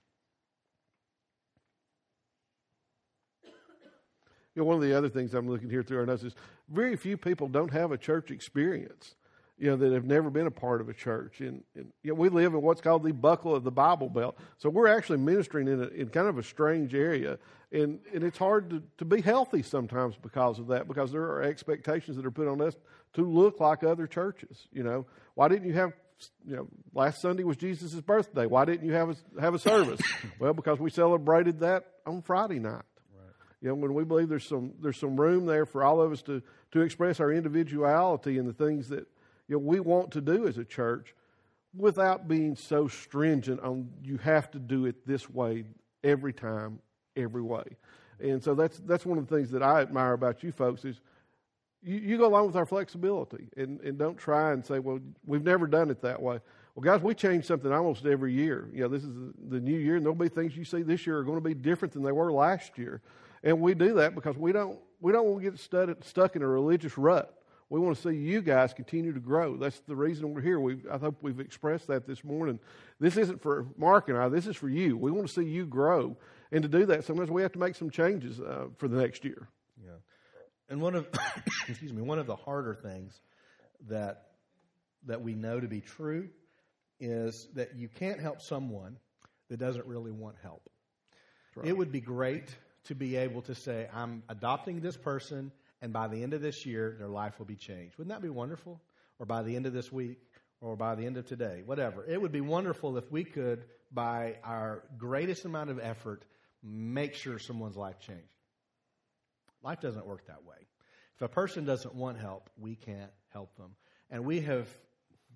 You know, one of the other things I'm looking here through our notes is very few people don't have a church experience. You know that have never been a part of a church, and, and you know, we live in what's called the buckle of the Bible Belt. So we're actually ministering in a, in kind of a strange area, and and it's hard to, to be healthy sometimes because of that, because there are expectations that are put on us to look like other churches. You know, why didn't you have you know, last Sunday was Jesus' birthday. Why didn't you have a, have a service? well, because we celebrated that on Friday night. You know, when we believe there's some there's some room there for all of us to to express our individuality and the things that you know we want to do as a church, without being so stringent on you have to do it this way every time, every way. And so that's that's one of the things that I admire about you folks is you, you go along with our flexibility and, and don't try and say, well, we've never done it that way. Well, guys, we change something almost every year. You know, this is the new year, and there'll be things you see this year are going to be different than they were last year. And we do that because we don't, we don't want to get stuck, stuck in a religious rut. We want to see you guys continue to grow. That's the reason we're here. we I hope we've expressed that this morning. This isn't for Mark and I, this is for you. We want to see you grow. And to do that, sometimes we have to make some changes uh, for the next year. Yeah. And one of, excuse me, one of the harder things that, that we know to be true is that you can't help someone that doesn't really want help. Right. It would be great to be able to say, I'm adopting this person, and by the end of this year, their life will be changed. Wouldn't that be wonderful? Or by the end of this week, or by the end of today, whatever. It would be wonderful if we could, by our greatest amount of effort, make sure someone's life changed. Life doesn't work that way. If a person doesn't want help, we can't help them. And we have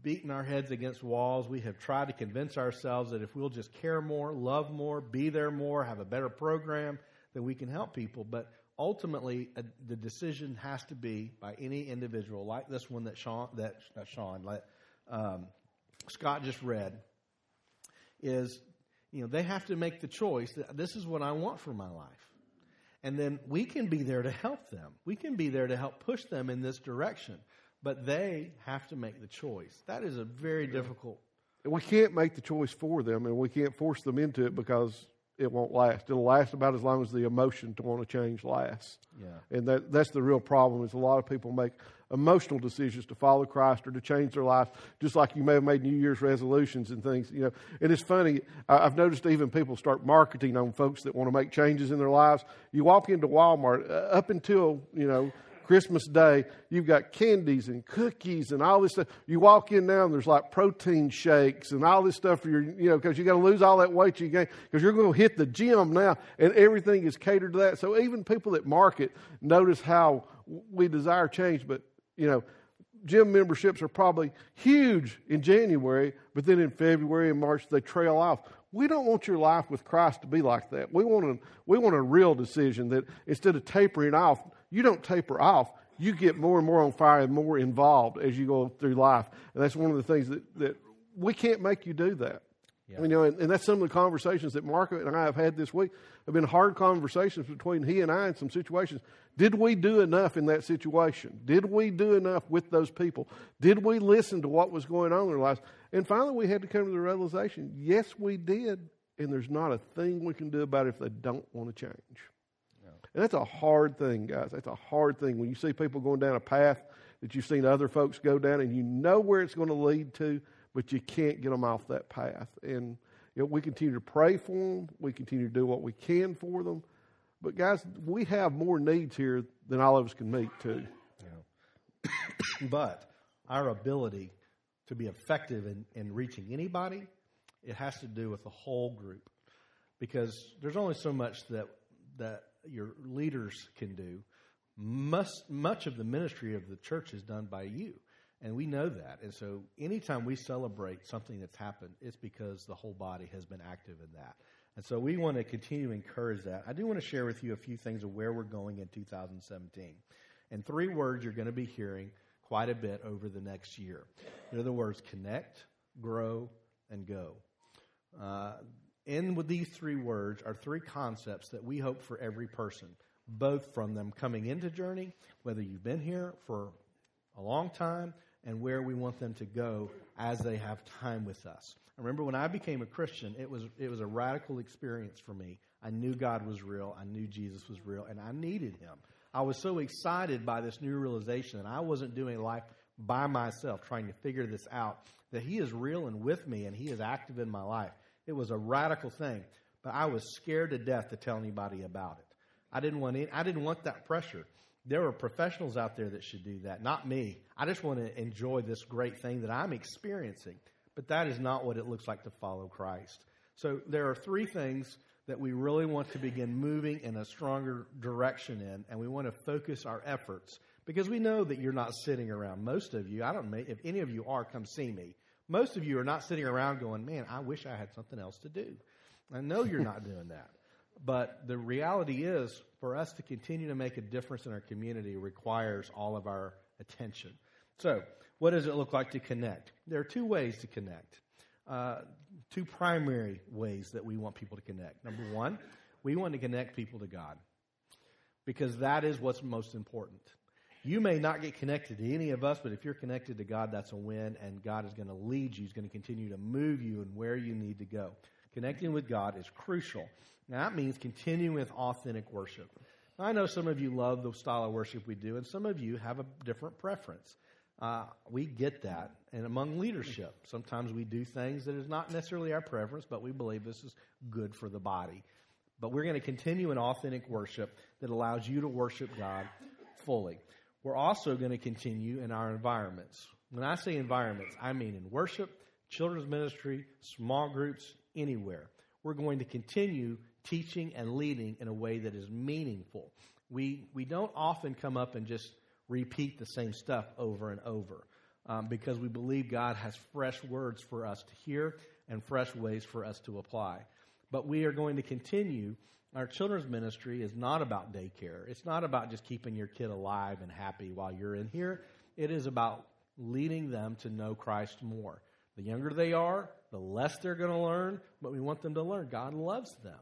beaten our heads against walls. We have tried to convince ourselves that if we'll just care more, love more, be there more, have a better program, that we can help people. But ultimately, uh, the decision has to be by any individual, like this one that Sean, that uh, Sean, like, um, Scott just read, is you know they have to make the choice that this is what I want for my life, and then we can be there to help them. We can be there to help push them in this direction, but they have to make the choice. That is a very difficult. We can't make the choice for them, and we can't force them into it because it won't last. It'll last about as long as the emotion to want to change lasts. Yeah. And that, that's the real problem is a lot of people make emotional decisions to follow Christ or to change their life, just like you may have made New Year's resolutions and things. You know, and it's funny. I've noticed even people start marketing on folks that want to make changes in their lives. You walk into Walmart uh, up until you know Christmas Day, you've got candies and cookies and all this stuff. You walk in now and there's like protein shakes and all this stuff for your, you know, because you got to lose all that weight you gain because you're going to hit the gym now and everything is catered to that. So even people that market notice how we desire change, but, you know, gym memberships are probably huge in January, but then in February and March they trail off. We don't want your life with Christ to be like that. We want a, we want a real decision that instead of tapering off, you don't taper off. You get more and more on fire and more involved as you go through life. And that's one of the things that, that we can't make you do that. Yeah. You know, and, and, that's some of the conversations that Mark and I have had this week. Have been hard conversations between he and I in some situations. Did we do enough in that situation? Did we do enough with those people? Did we listen to what was going on in their lives? And finally, we had to come to the realization: yes, we did, and there's not a thing we can do about it if they don't want to change. And that's a hard thing, guys. That's a hard thing when you see people going down a path that you've seen other folks go down and you know where it's going to lead to, but you can't get them off that path. And you know, we continue to pray for them. We continue to do what we can for them. But guys, we have more needs here than all of us can meet too. Yeah. but our ability to be effective in, in reaching anybody, it has to do with the whole group. Because there's only so much that that your leaders can do. Much, much of the ministry of the church is done by you. And we know that. And so anytime we celebrate something that's happened, it's because the whole body has been active in that. And so we want to continue to encourage that. I do want to share with you a few things of where we're going in 2017. And three words you're going to be hearing quite a bit over the next year. They're the words connect, grow, and go. Uh, in with these three words are three concepts that we hope for every person, both from them coming into Journey, whether you've been here for a long time, and where we want them to go as they have time with us. I remember when I became a Christian, it was, it was a radical experience for me. I knew God was real, I knew Jesus was real, and I needed Him. I was so excited by this new realization that I wasn't doing life by myself, trying to figure this out, that He is real and with me, and He is active in my life. It was a radical thing, but I was scared to death to tell anybody about it. I didn't want any, I didn't want that pressure. There are professionals out there that should do that, not me. I just want to enjoy this great thing that I'm experiencing. But that is not what it looks like to follow Christ. So there are three things that we really want to begin moving in a stronger direction in, and we want to focus our efforts because we know that you're not sitting around. Most of you, I don't know if any of you are, come see me. Most of you are not sitting around going, man, I wish I had something else to do. I know you're not doing that. But the reality is, for us to continue to make a difference in our community requires all of our attention. So, what does it look like to connect? There are two ways to connect. Uh, two primary ways that we want people to connect. Number one, we want to connect people to God because that is what's most important. You may not get connected to any of us, but if you're connected to God, that's a win, and God is going to lead you. He's going to continue to move you and where you need to go. Connecting with God is crucial. Now, that means continuing with authentic worship. Now, I know some of you love the style of worship we do, and some of you have a different preference. Uh, we get that. And among leadership, sometimes we do things that is not necessarily our preference, but we believe this is good for the body. But we're going to continue in authentic worship that allows you to worship God fully we're also going to continue in our environments. When I say environments, I mean in worship, children's ministry, small groups, anywhere. We're going to continue teaching and leading in a way that is meaningful. We, we don't often come up and just repeat the same stuff over and over um, because we believe God has fresh words for us to hear and fresh ways for us to apply. But we are going to continue our children's ministry is not about daycare. It's not about just keeping your kid alive and happy while you're in here. It is about leading them to know Christ more. The younger they are, the less they're going to learn, but we want them to learn. God loves them.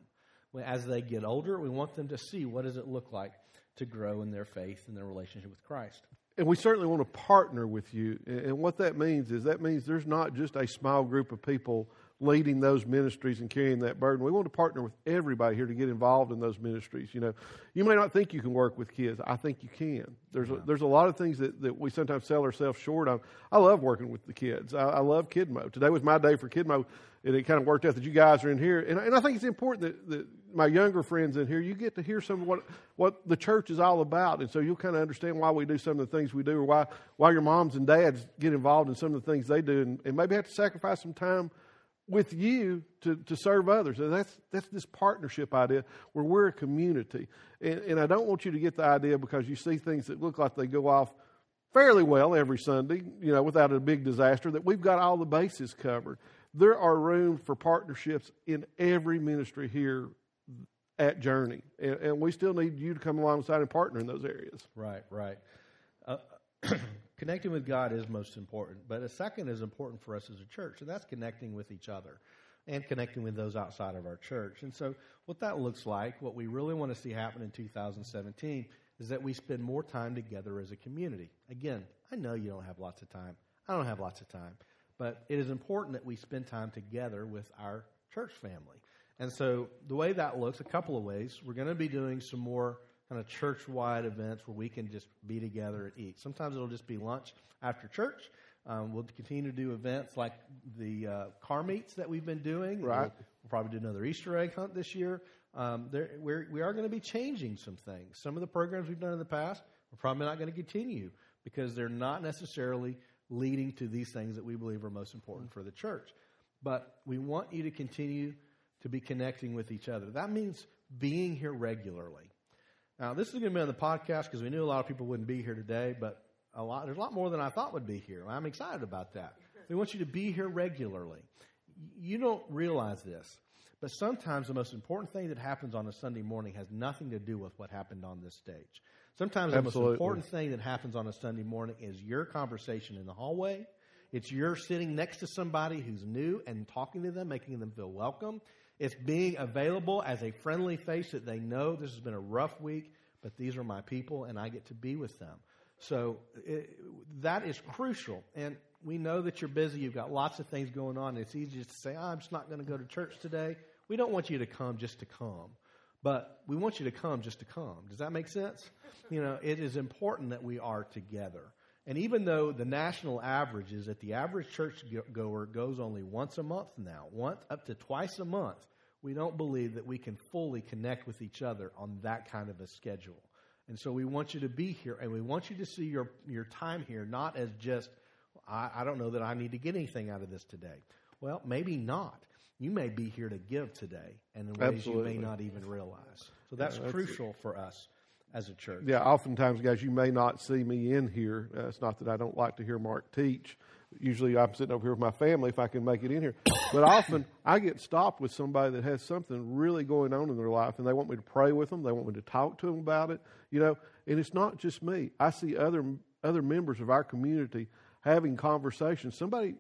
As they get older, we want them to see what does it look like to grow in their faith and their relationship with Christ. And we certainly want to partner with you. And what that means is that means there's not just a small group of people leading those ministries and carrying that burden. We want to partner with everybody here to get involved in those ministries. You know, you may not think you can work with kids. I think you can. There's a, there's a lot of things that, that we sometimes sell ourselves short on. I love working with the kids. I, I love Kidmo. Today was my day for Kidmo, and it kind of worked out that you guys are in here. And, and I think it's important that, that my younger friends in here, you get to hear some of what, what the church is all about. And so you'll kind of understand why we do some of the things we do or why, why your moms and dads get involved in some of the things they do and, and maybe have to sacrifice some time – with you to, to serve others. And that's, that's this partnership idea where we're a community. And, and I don't want you to get the idea because you see things that look like they go off fairly well every Sunday, you know, without a big disaster, that we've got all the bases covered. There are room for partnerships in every ministry here at Journey. And, and we still need you to come alongside and partner in those areas. Right, right. Uh, connecting with God is most important, but a second is important for us as a church, and that's connecting with each other and connecting with those outside of our church. And so, what that looks like, what we really want to see happen in 2017, is that we spend more time together as a community. Again, I know you don't have lots of time. I don't have lots of time. But it is important that we spend time together with our church family. And so, the way that looks, a couple of ways. We're going to be doing some more kind of church wide events where we can just be together and eat. Sometimes it'll just be lunch after church. Um, we'll continue to do events like the uh, car meets that we've been doing. Right. We'll, we'll probably do another Easter egg hunt this year. Um, there, we're, we are going to be changing some things. Some of the programs we've done in the past, we're probably not going to continue because they're not necessarily leading to these things that we believe are most important for the church. But we want you to continue to be connecting with each other. That means being here regularly. Now, this is going to be on the podcast because we knew a lot of people wouldn't be here today, but a lot. There's a lot more than I thought would be here. I'm excited about that. We want you to be here regularly. You don't realize this, but sometimes the most important thing that happens on a Sunday morning has nothing to do with what happened on this stage. Sometimes Absolutely. the most important thing that happens on a Sunday morning is your conversation in the hallway. It's your sitting next to somebody who's new and talking to them, making them feel welcome. It's being available as a friendly face that they know this has been a rough week, but these are my people and I get to be with them. So it, that is crucial. And we know that you're busy. You've got lots of things going on. It's easy to say, oh, I'm just not going to go to church today. We don't want you to come just to come, but we want you to come just to come. Does that make sense? You know, it is important that we are together. And even though the national average is that the average church goer goes only once a month now, once up to twice a month, we don't believe that we can fully connect with each other on that kind of a schedule. And so we want you to be here and we want you to see your, your time here not as just, I, I don't know that I need to get anything out of this today. Well, maybe not. You may be here to give today and in ways Absolutely. you may not even realize. So that's, yeah, that's crucial it. for us as a church. Yeah, oftentimes, guys, you may not see me in here. Uh, it's not that I don't like to hear Mark teach. Usually, I'm sitting over here with my family if I can make it in here. But often, I get stopped with somebody that has something really going on in their life, and they want me to pray with them. They want me to talk to them about it. You know, and it's not just me. I see other other members of our community having conversations. Somebody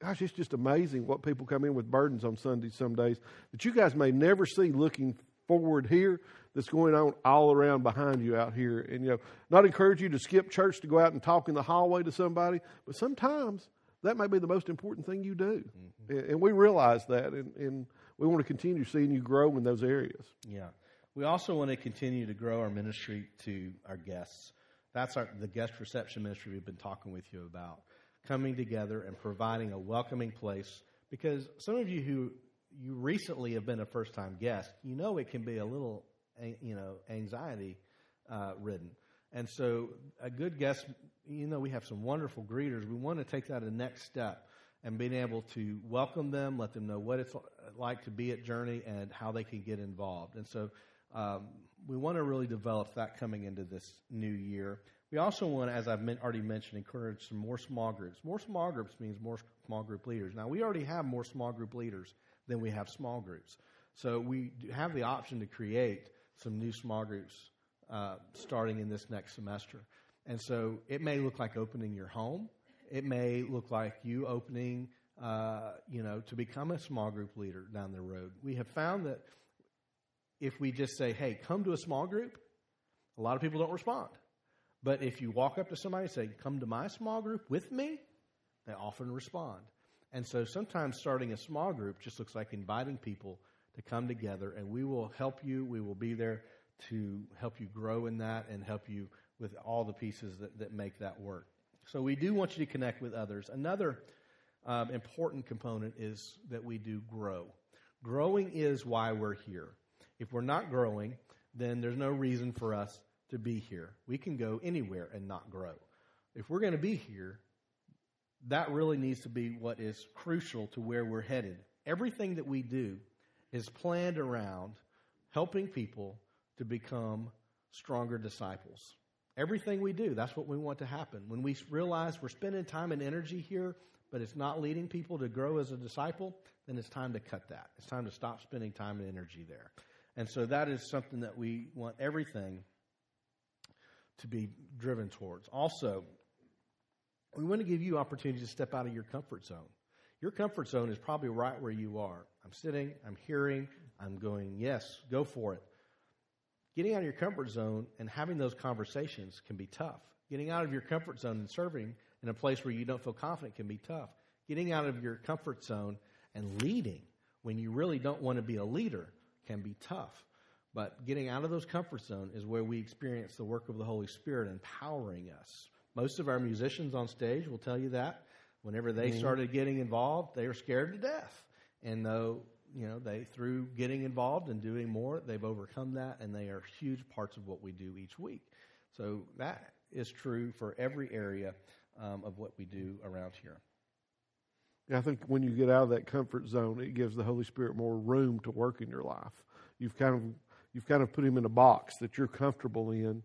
gosh, it's just amazing what people come in with burdens on Sundays some days that you guys may never see looking forward here that's going on all around behind you out here. And, you know, not encourage you to skip church to go out and talk in the hallway to somebody, but sometimes that may be the most important thing you do. Mm-hmm. And we realize that, and, and we want to continue seeing you grow in those areas. Yeah. We also want to continue to grow our ministry to our guests. That's our, the guest reception ministry we've been talking with you about. Coming together and providing a welcoming place. Because some of you who you recently have been a first time guest, you know it can be a little you know, anxiety uh, ridden. And so, a good guest, you know, we have some wonderful greeters. We want to take that a next step and being able to welcome them, let them know what it's like to be at Journey and how they can get involved. And so, um, we want to really develop that coming into this new year. We also want, as I've already mentioned, encourage some more small groups. More small groups means more small group leaders. Now, we already have more small group leaders than we have small groups. So we have the option to create some new small groups uh, starting in this next semester. And so it may look like opening your home. It may look like you opening, uh, you know, to become a small group leader down the road. We have found that if we just say, hey, come to a small group, a lot of people don't respond. But if you walk up to somebody and say, come to my small group with me, they often respond. And so sometimes starting a small group just looks like inviting people to come together, and we will help you. We will be there to help you grow in that and help you with all the pieces that, that make that work. So we do want you to connect with others. Another um, important component is that we do grow. Growing is why we're here. If we're not growing, then there's no reason for us to be here. We can go anywhere and not grow. If we're going to be here, that really needs to be what is crucial to where we're headed. Everything that we do is planned around helping people to become stronger disciples. Everything we do, that's what we want to happen. When we realize we're spending time and energy here, but it's not leading people to grow as a disciple, then it's time to cut that. It's time to stop spending time and energy there. And so that is something that we want everything to be driven towards. Also, we want to give you opportunity to step out of your comfort zone. Your comfort zone is probably right where you are. I'm sitting, I'm hearing, I'm going, yes, go for it. Getting out of your comfort zone and having those conversations can be tough. Getting out of your comfort zone and serving in a place where you don't feel confident can be tough. Getting out of your comfort zone and leading when you really don't want to be a leader can be tough. But getting out of those comfort zone is where we experience the work of the Holy Spirit empowering us. Most of our musicians on stage will tell you that. Whenever they mm-hmm. started getting involved, they were scared to death. And though, you know, they, through getting involved and doing more, they've overcome that and they are huge parts of what we do each week. So that is true for every area um, of what we do around here. I think when you get out of that comfort zone, it gives the Holy Spirit more room to work in your life. You've kind of you've kind of put him in a box that you're comfortable in,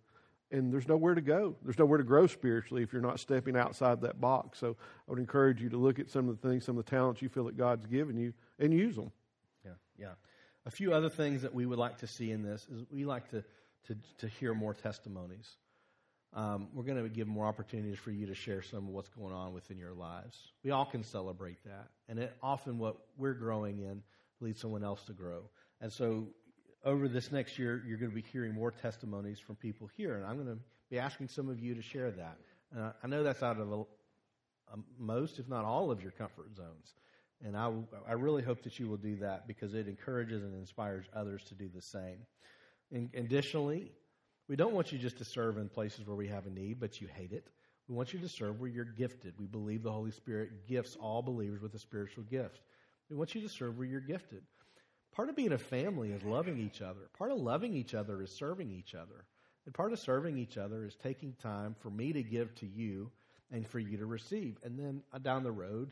and there's nowhere to go. There's nowhere to grow spiritually if you're not stepping outside that box. So I would encourage you to look at some of the things, some of the talents you feel that God's given you, and use them. Yeah, yeah. A few other things that we would like to see in this is we like to to, to hear more testimonies. Um, we're going to give more opportunities for you to share some of what's going on within your lives. We all can celebrate that, and it, often what we're growing in leads someone else to grow. And so over this next year, you're going to be hearing more testimonies from people here, and I'm going to be asking some of you to share that. Uh, I know that's out of a, most, if not all, of your comfort zones, and I, I really hope that you will do that because it encourages and inspires others to do the same. And additionally, we don't want you just to serve in places where we have a need, but you hate it. We want you to serve where you're gifted. We believe the Holy Spirit gifts all believers with a spiritual gift. We want you to serve where you're gifted. Part of being a family is loving each other. Part of loving each other is serving each other. And part of serving each other is taking time for me to give to you and for you to receive. And then uh, down the road,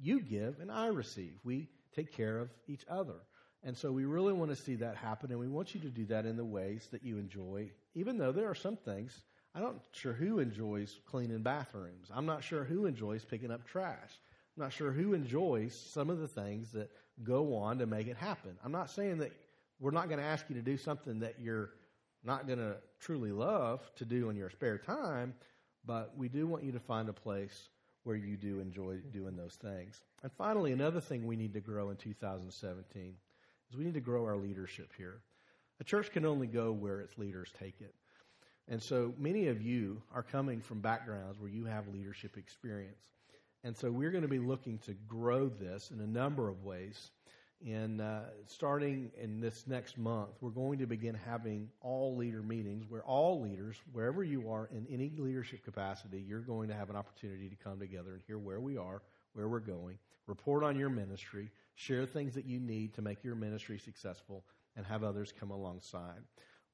you give and I receive. We take care of each other. And so we really want to see that happen, and we want you to do that in the ways that you enjoy, even though there are some things. I'm not sure who enjoys cleaning bathrooms. I'm not sure who enjoys picking up trash. I'm not sure who enjoys some of the things that go on to make it happen. I'm not saying that we're not going to ask you to do something that you're not going to truly love to do in your spare time, but we do want you to find a place where you do enjoy doing those things. And finally, another thing we need to grow in 2017 is we need to grow our leadership here. A church can only go where its leaders take it. And so many of you are coming from backgrounds where you have leadership experience. And so we're going to be looking to grow this in a number of ways. And uh, starting in this next month, we're going to begin having all leader meetings where all leaders, wherever you are in any leadership capacity, you're going to have an opportunity to come together and hear where we are, where we're going, report on your ministry, share things that you need to make your ministry successful, and have others come alongside.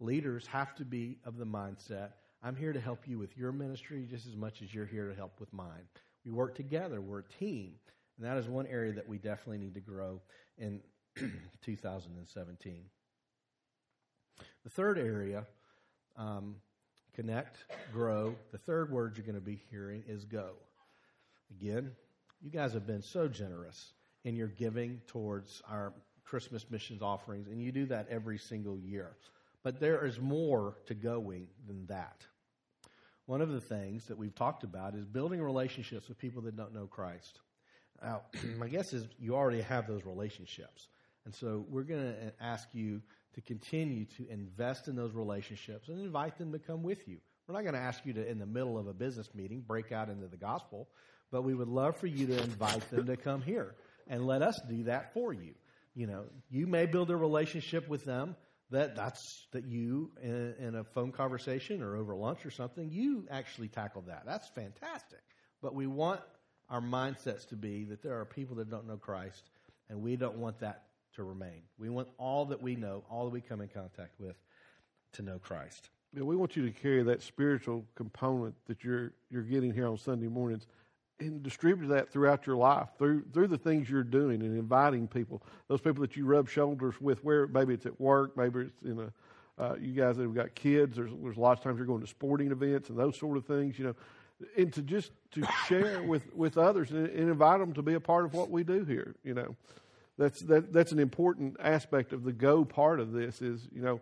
Leaders have to be of the mindset I'm here to help you with your ministry just as much as you're here to help with mine. We work together. We're a team. And that is one area that we definitely need to grow in 2017. The third area, um, connect, grow. The third word you're going to be hearing is go. Again, you guys have been so generous in your giving towards our Christmas missions offerings, and you do that every single year. But there is more to going than that. One of the things that we've talked about is building relationships with people that don't know Christ. Now, my guess is you already have those relationships. And so we're going to uh, ask you to continue to invest in those relationships and invite them to come with you. We're not going to ask you to, in the middle of a business meeting, break out into the gospel, but we would love for you to invite them to come here and let us do that for you. You know, you may build a relationship with them that that's that you in, in, a phone conversation or over lunch or something you actually tackled that. That's fantastic. But we want our mindsets to be that there are people that don't know christ and we don't want that to remain. We want all that we know all that we come in contact with to know christ. Yeah, we want you to carry that spiritual component that you're you're getting here on sunday mornings and distribute that throughout your life through through the things you're doing and inviting people, those people that you rub shoulders with, where maybe it's at work, maybe it's in a uh, you guys that have got kids. There's there's a lot of times you're going to sporting events and those sort of things, you know, and to just to share with with others and, and invite them to be a part of what we do here, you know. That's that that's an important aspect of the go part of this is you know,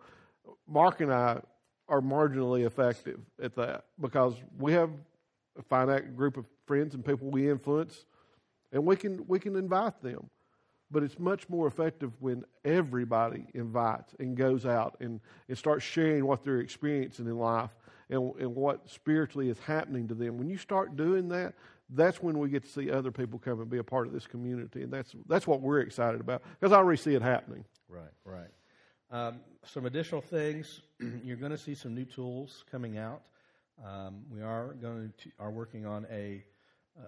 Mark and I are marginally effective at that because we have a finite group of friends and people we influence, and we can we can invite them. But it's much more effective when everybody invites and goes out and, and starts sharing what they're experiencing in life and, and what spiritually is happening to them. When you start doing that, that's when we get to see other people come and be a part of this community. And that's, that's what we're excited about because I already see it happening. Right, right. Um, some additional things you're going to see some new tools coming out. Um, we are going to are working on a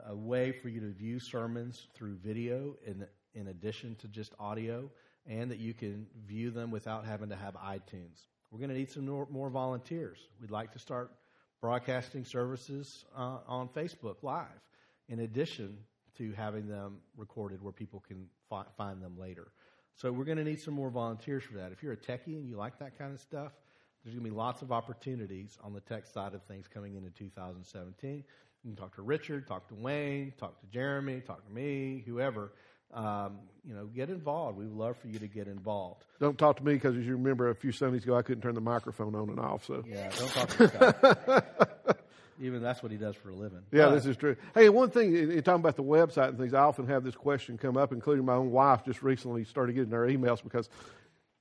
a way for you to view sermons through video in in addition to just audio, and that you can view them without having to have iTunes. We're going to need some more, volunteers. We'd like to start broadcasting services uh, on Facebook Live, in addition to having them recorded where people can fi- find them later. So we're going to need some more volunteers for that. If you're a techie and you like that kind of stuff, there's going to be lots of opportunities on the tech side of things coming into 2017. You can talk to Richard, talk to Wayne, talk to Jeremy, talk to me, whoever. Um, you know, get involved. We would love for you to get involved. Don't talk to me because, as you remember, a few Sundays ago, I couldn't turn the microphone on and off. So yeah, don't talk to Scott. Even that's what he does for a living. Yeah, but, this is true. Hey, one thing, you're talking about the website and things, I often have this question come up, including my own wife just recently started getting our emails because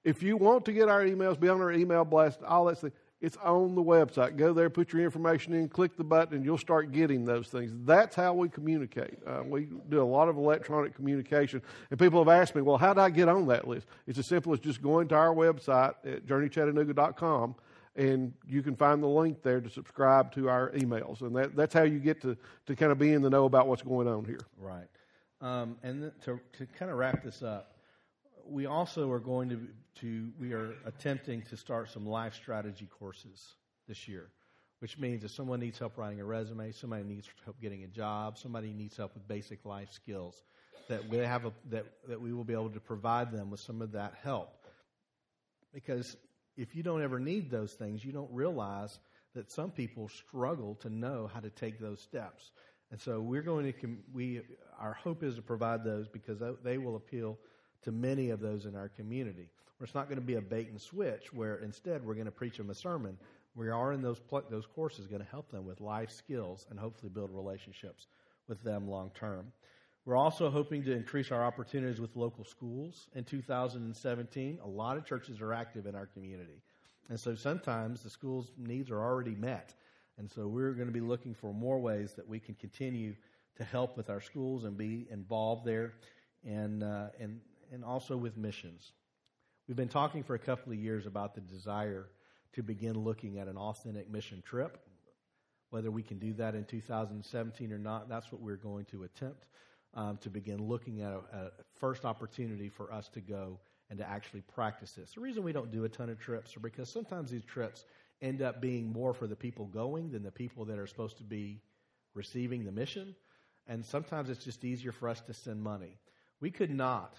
if you want to get our emails, be on our email blast, all that stuff, it's on the website. Go there, put your information in, click the button, and you'll start getting those things. That's how we communicate. Uh, we do a lot of electronic communication. And people have asked me, well, how do I get on that list? It's as simple as just going to our website at journeychattanooga.com, and you can find the link there to subscribe to our emails. And that, that's how you get to, to kind of be in the know about what's going on here. Right. Um, and to, to kind of wrap this up, we also are going to, to, we are attempting to start some life strategy courses this year, which means if someone needs help writing a resume, somebody needs help getting a job, somebody needs help with basic life skills, that we have a, that, that we will be able to provide them with some of that help. Because if you don't ever need those things, you don't realize that some people struggle to know how to take those steps. And so we're going to, we, our hope is to provide those because they will appeal to many of those in our community. It's not going to be a bait and switch, where instead we're going to preach them a sermon. We are in those those courses going to help them with life skills and hopefully build relationships with them long term. We're also hoping to increase our opportunities with local schools in 2017. A lot of churches are active in our community. And so sometimes the school's needs are already met. And so we're going to be looking for more ways that we can continue to help with our schools and be involved there. And, uh, and and also with missions. We've been talking for a couple of years about the desire to begin looking at an authentic mission trip. Whether we can do that in 2017 or not, that's what we're going to attempt um, to begin looking at a, a, first opportunity for us to go and to actually practice this. The reason we don't do a ton of trips are because sometimes these trips end up being more for the people going than the people that are supposed to be receiving the mission. And sometimes it's just easier for us to send money. We could not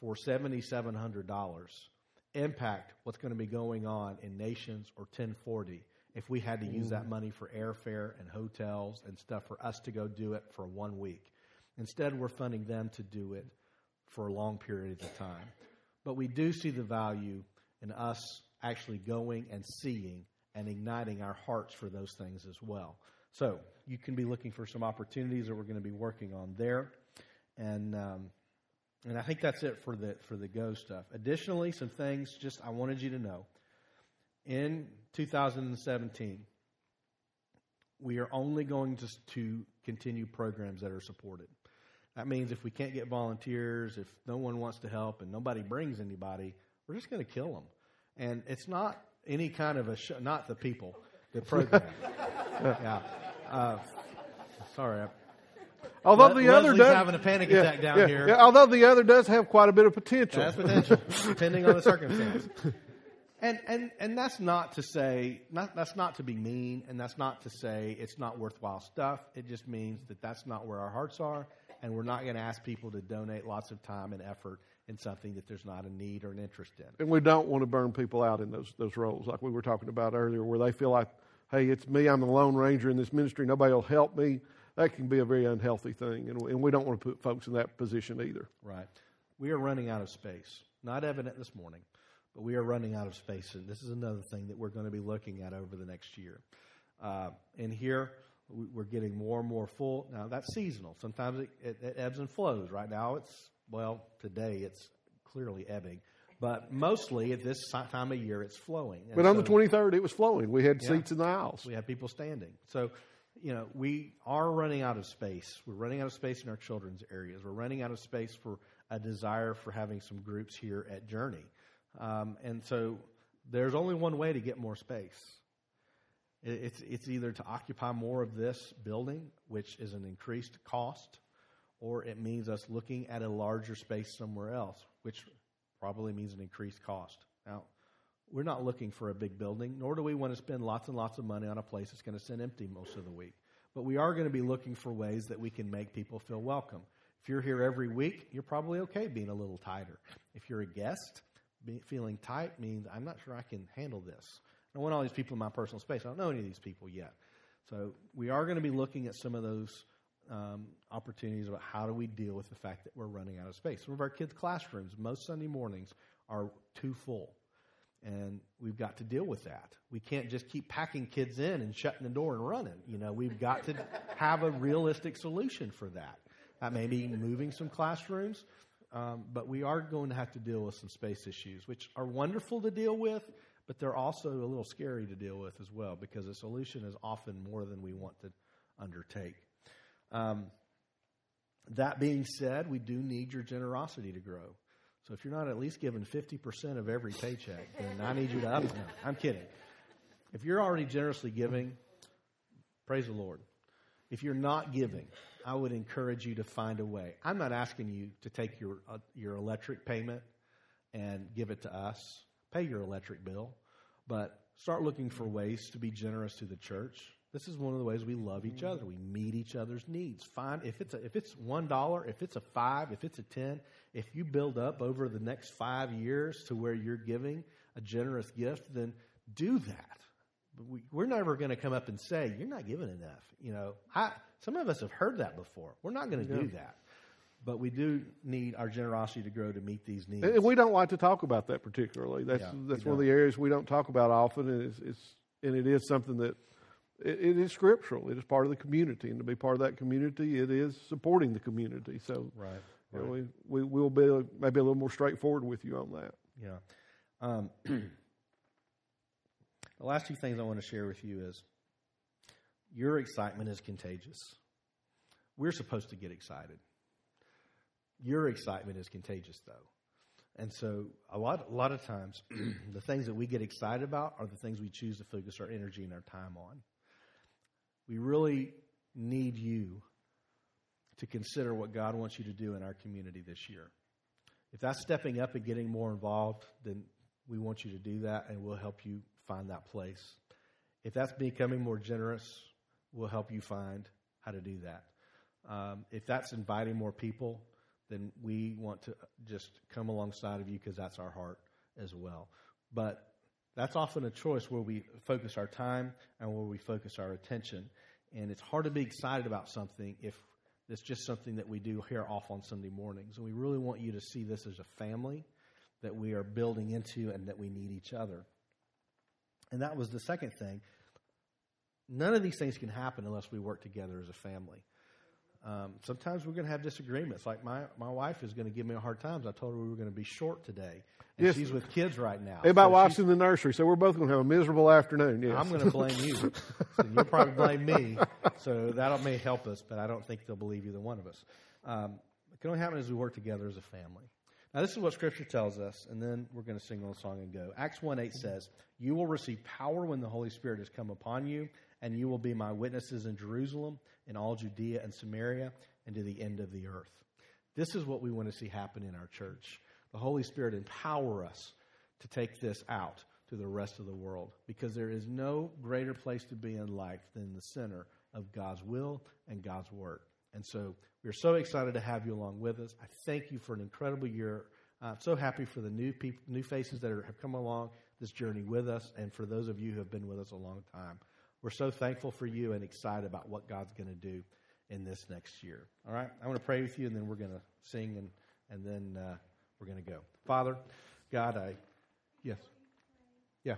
for $7,700 impact what's going to be going on in Nations or 1040 if we had to use that money for airfare and hotels and stuff for us to go do it for one week. Instead, we're funding them to do it for a long periods of time. But we do see the value in us actually going and seeing and igniting our hearts for those things as well. So you can be looking for some opportunities that we're going to be working on there. And um, and I think that's it for the for the go stuff. Additionally, some things just I wanted you to know. In 2017, we are only going to, to continue programs that are supported. That means if we can't get volunteers, if no one wants to help, and nobody brings anybody, we're just going to kill them. And it's not any kind of a show, not the people, the program. yeah. Uh, sorry, I Although the other does having a panic yeah, attack down yeah, here. Yeah, although the other does have quite a bit of potential. That's potential, depending on the circumstance. And and and that's not to say not that's not to be mean, and that's not to say it's not worthwhile stuff. It just means that that's not where our hearts are, and we're not going to ask people to donate lots of time and effort in something that there's not a need or an interest in. And we don't want to burn people out in those those roles, like we were talking about earlier, where they feel like, hey, it's me, I'm the lone ranger in this ministry, nobody will help me that can be a very unhealthy thing, and, and we don't want to put folks in that position either. Right. We are running out of space. Not evident this morning, but we are running out of space, and this is another thing that we're going to be looking at over the next year. Uh, and here, we're getting more and more full. Now, that's seasonal. Sometimes it, it, it ebbs and flows. Right now, it's, well, today it's clearly ebbing. But mostly at this time of year, it's flowing. And but on so, the 23rd, it was flowing. We had yeah, seats in the aisles. We had people standing. So you know, we are running out of space. We're running out of space in our children's areas. We're running out of space for a desire for having some groups here at Journey. Um, and so there's only one way to get more space. It's, it's either to occupy more of this building, which is an increased cost, or it means us looking at a larger space somewhere else, which probably means an increased cost. Now, we're not looking for a big building, nor do we want to spend lots and lots of money on a place that's going to sit empty most of the week. But we are going to be looking for ways that we can make people feel welcome. If you're here every week, you're probably okay being a little tighter. If you're a guest, feeling tight means I'm not sure I can handle this. I want all these people in my personal space. I don't know any of these people yet. So we are going to be looking at some of those um, opportunities about how do we deal with the fact that we're running out of space. Some of our kids' classrooms, most Sunday mornings, are too full. And we've got to deal with that. We can't just keep packing kids in and shutting the door and running. You know, we've got to have a realistic solution for that. That may be moving some classrooms, um, but we are going to have to deal with some space issues, which are wonderful to deal with, but they're also a little scary to deal with as well because the solution is often more than we want to undertake. Um, that being said, we do need your generosity to grow. So if you're not at least giving 50% of every paycheck, then I need you to up. No, I'm kidding. If you're already generously giving, praise the Lord. If you're not giving, I would encourage you to find a way. I'm not asking you to take your uh, your electric payment and give it to us. Pay your electric bill, but start looking for ways to be generous to the church. This is one of the ways we love each other. We meet each other's needs. Find if it's a, if it's one dollar, if it's a five, if it's a ten, if you build up over the next five years to where you're giving a generous gift, then do that. We, we're never going to come up and say you're not giving enough. You know, I, some of us have heard that before. We're not going to yeah. do that. But we do need our generosity to grow to meet these needs. And we don't like to talk about that particularly. That's yeah, that's one of the areas we don't talk about often, and it's, it's and it is something that it, it is scriptural. It is part of the community, and to be part of that community, it is supporting the community. So, right, right. You know, we we will be maybe a little more straightforward with you on that. Yeah. Um, the last two things I want to share with you is your excitement is contagious. We're supposed to get excited. Your excitement is contagious, though. And so, a lot, a lot of times, the things that we get excited about are the things we choose to focus our energy and our time on. We really need you to consider what God wants you to do in our community this year. If that's stepping up and getting more involved, then we want you to do that and we'll help you find that place. If that's becoming more generous, we'll help you find how to do that. Um, if that's inviting more people, then we want to just come alongside of you because that's our heart as well. But that's often a choice where we focus our time and where we focus our attention. And it's hard to be excited about something if it's just something that we do here off on Sunday mornings. And we really want you to see this as a family that we are building into and that we need each other. And that was the second thing. None of these things can happen unless we work together as a family. Um, sometimes we're going to have disagreements. Like my, my wife is going to give me a hard time. I told her we were going to be short today. And yes. she's with kids right now. Hey, my so wife's in the nursery, so we're both going to have a miserable afternoon. Yes. I'm going to blame you. so you'll probably blame me. So that may help us, but I don't think they'll believe either one of us. Um, it can only happen as we work together as a family. Now, this is what Scripture tells us, and then we're going to sing a little song and go. Acts 1 8 says, You will receive power when the Holy Spirit has come upon you, and you will be my witnesses in Jerusalem, in all Judea and Samaria, and to the end of the earth. This is what we want to see happen in our church. The Holy Spirit empower us to take this out to the rest of the world because there is no greater place to be in life than the center of God's will and God's work. And so we're so excited to have you along with us. I thank you for an incredible year. I'm so happy for the new people, new faces that are, have come along this journey with us, and for those of you who have been with us a long time. We're so thankful for you and excited about what God's going to do in this next year. All right, I'm going to pray with you, and then we're going to sing, and and then uh, we're going to go. Father, God, I yes, yeah.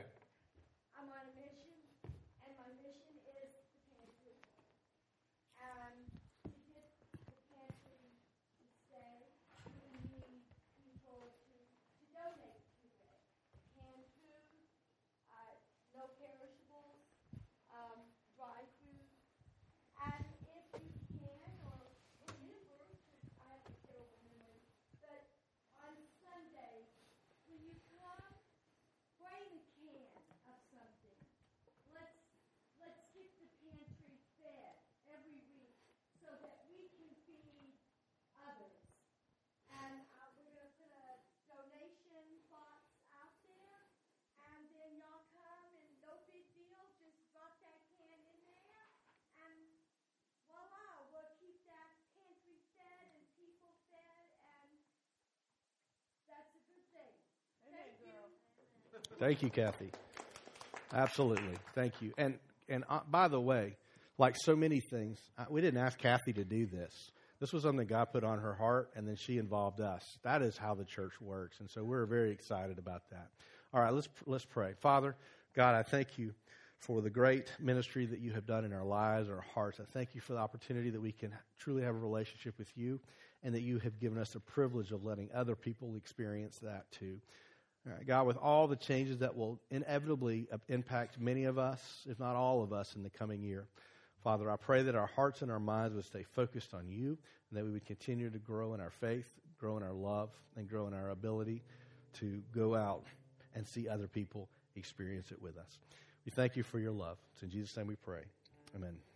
Thank you, Kathy. Absolutely. Thank you. And and uh, by the way, like so many things, uh, we didn't ask Kathy to do this. This was something God put on her heart, and then she involved us. That is how the church works, and so we're very excited about that. All right, let's let's pray. Father, God, I thank you for the great ministry that you have done in our lives, our hearts. I thank you for the opportunity that we can truly have a relationship with you, and that you have given us the privilege of letting other people experience that too. God, with all the changes that will inevitably impact many of us, if not all of us, in the coming year, Father, I pray that our hearts and our minds would stay focused on you and that we would continue to grow in our faith, grow in our love, and grow in our ability to go out and see other people experience it with us. We thank you for your love. It's in Jesus' name we pray. Amen.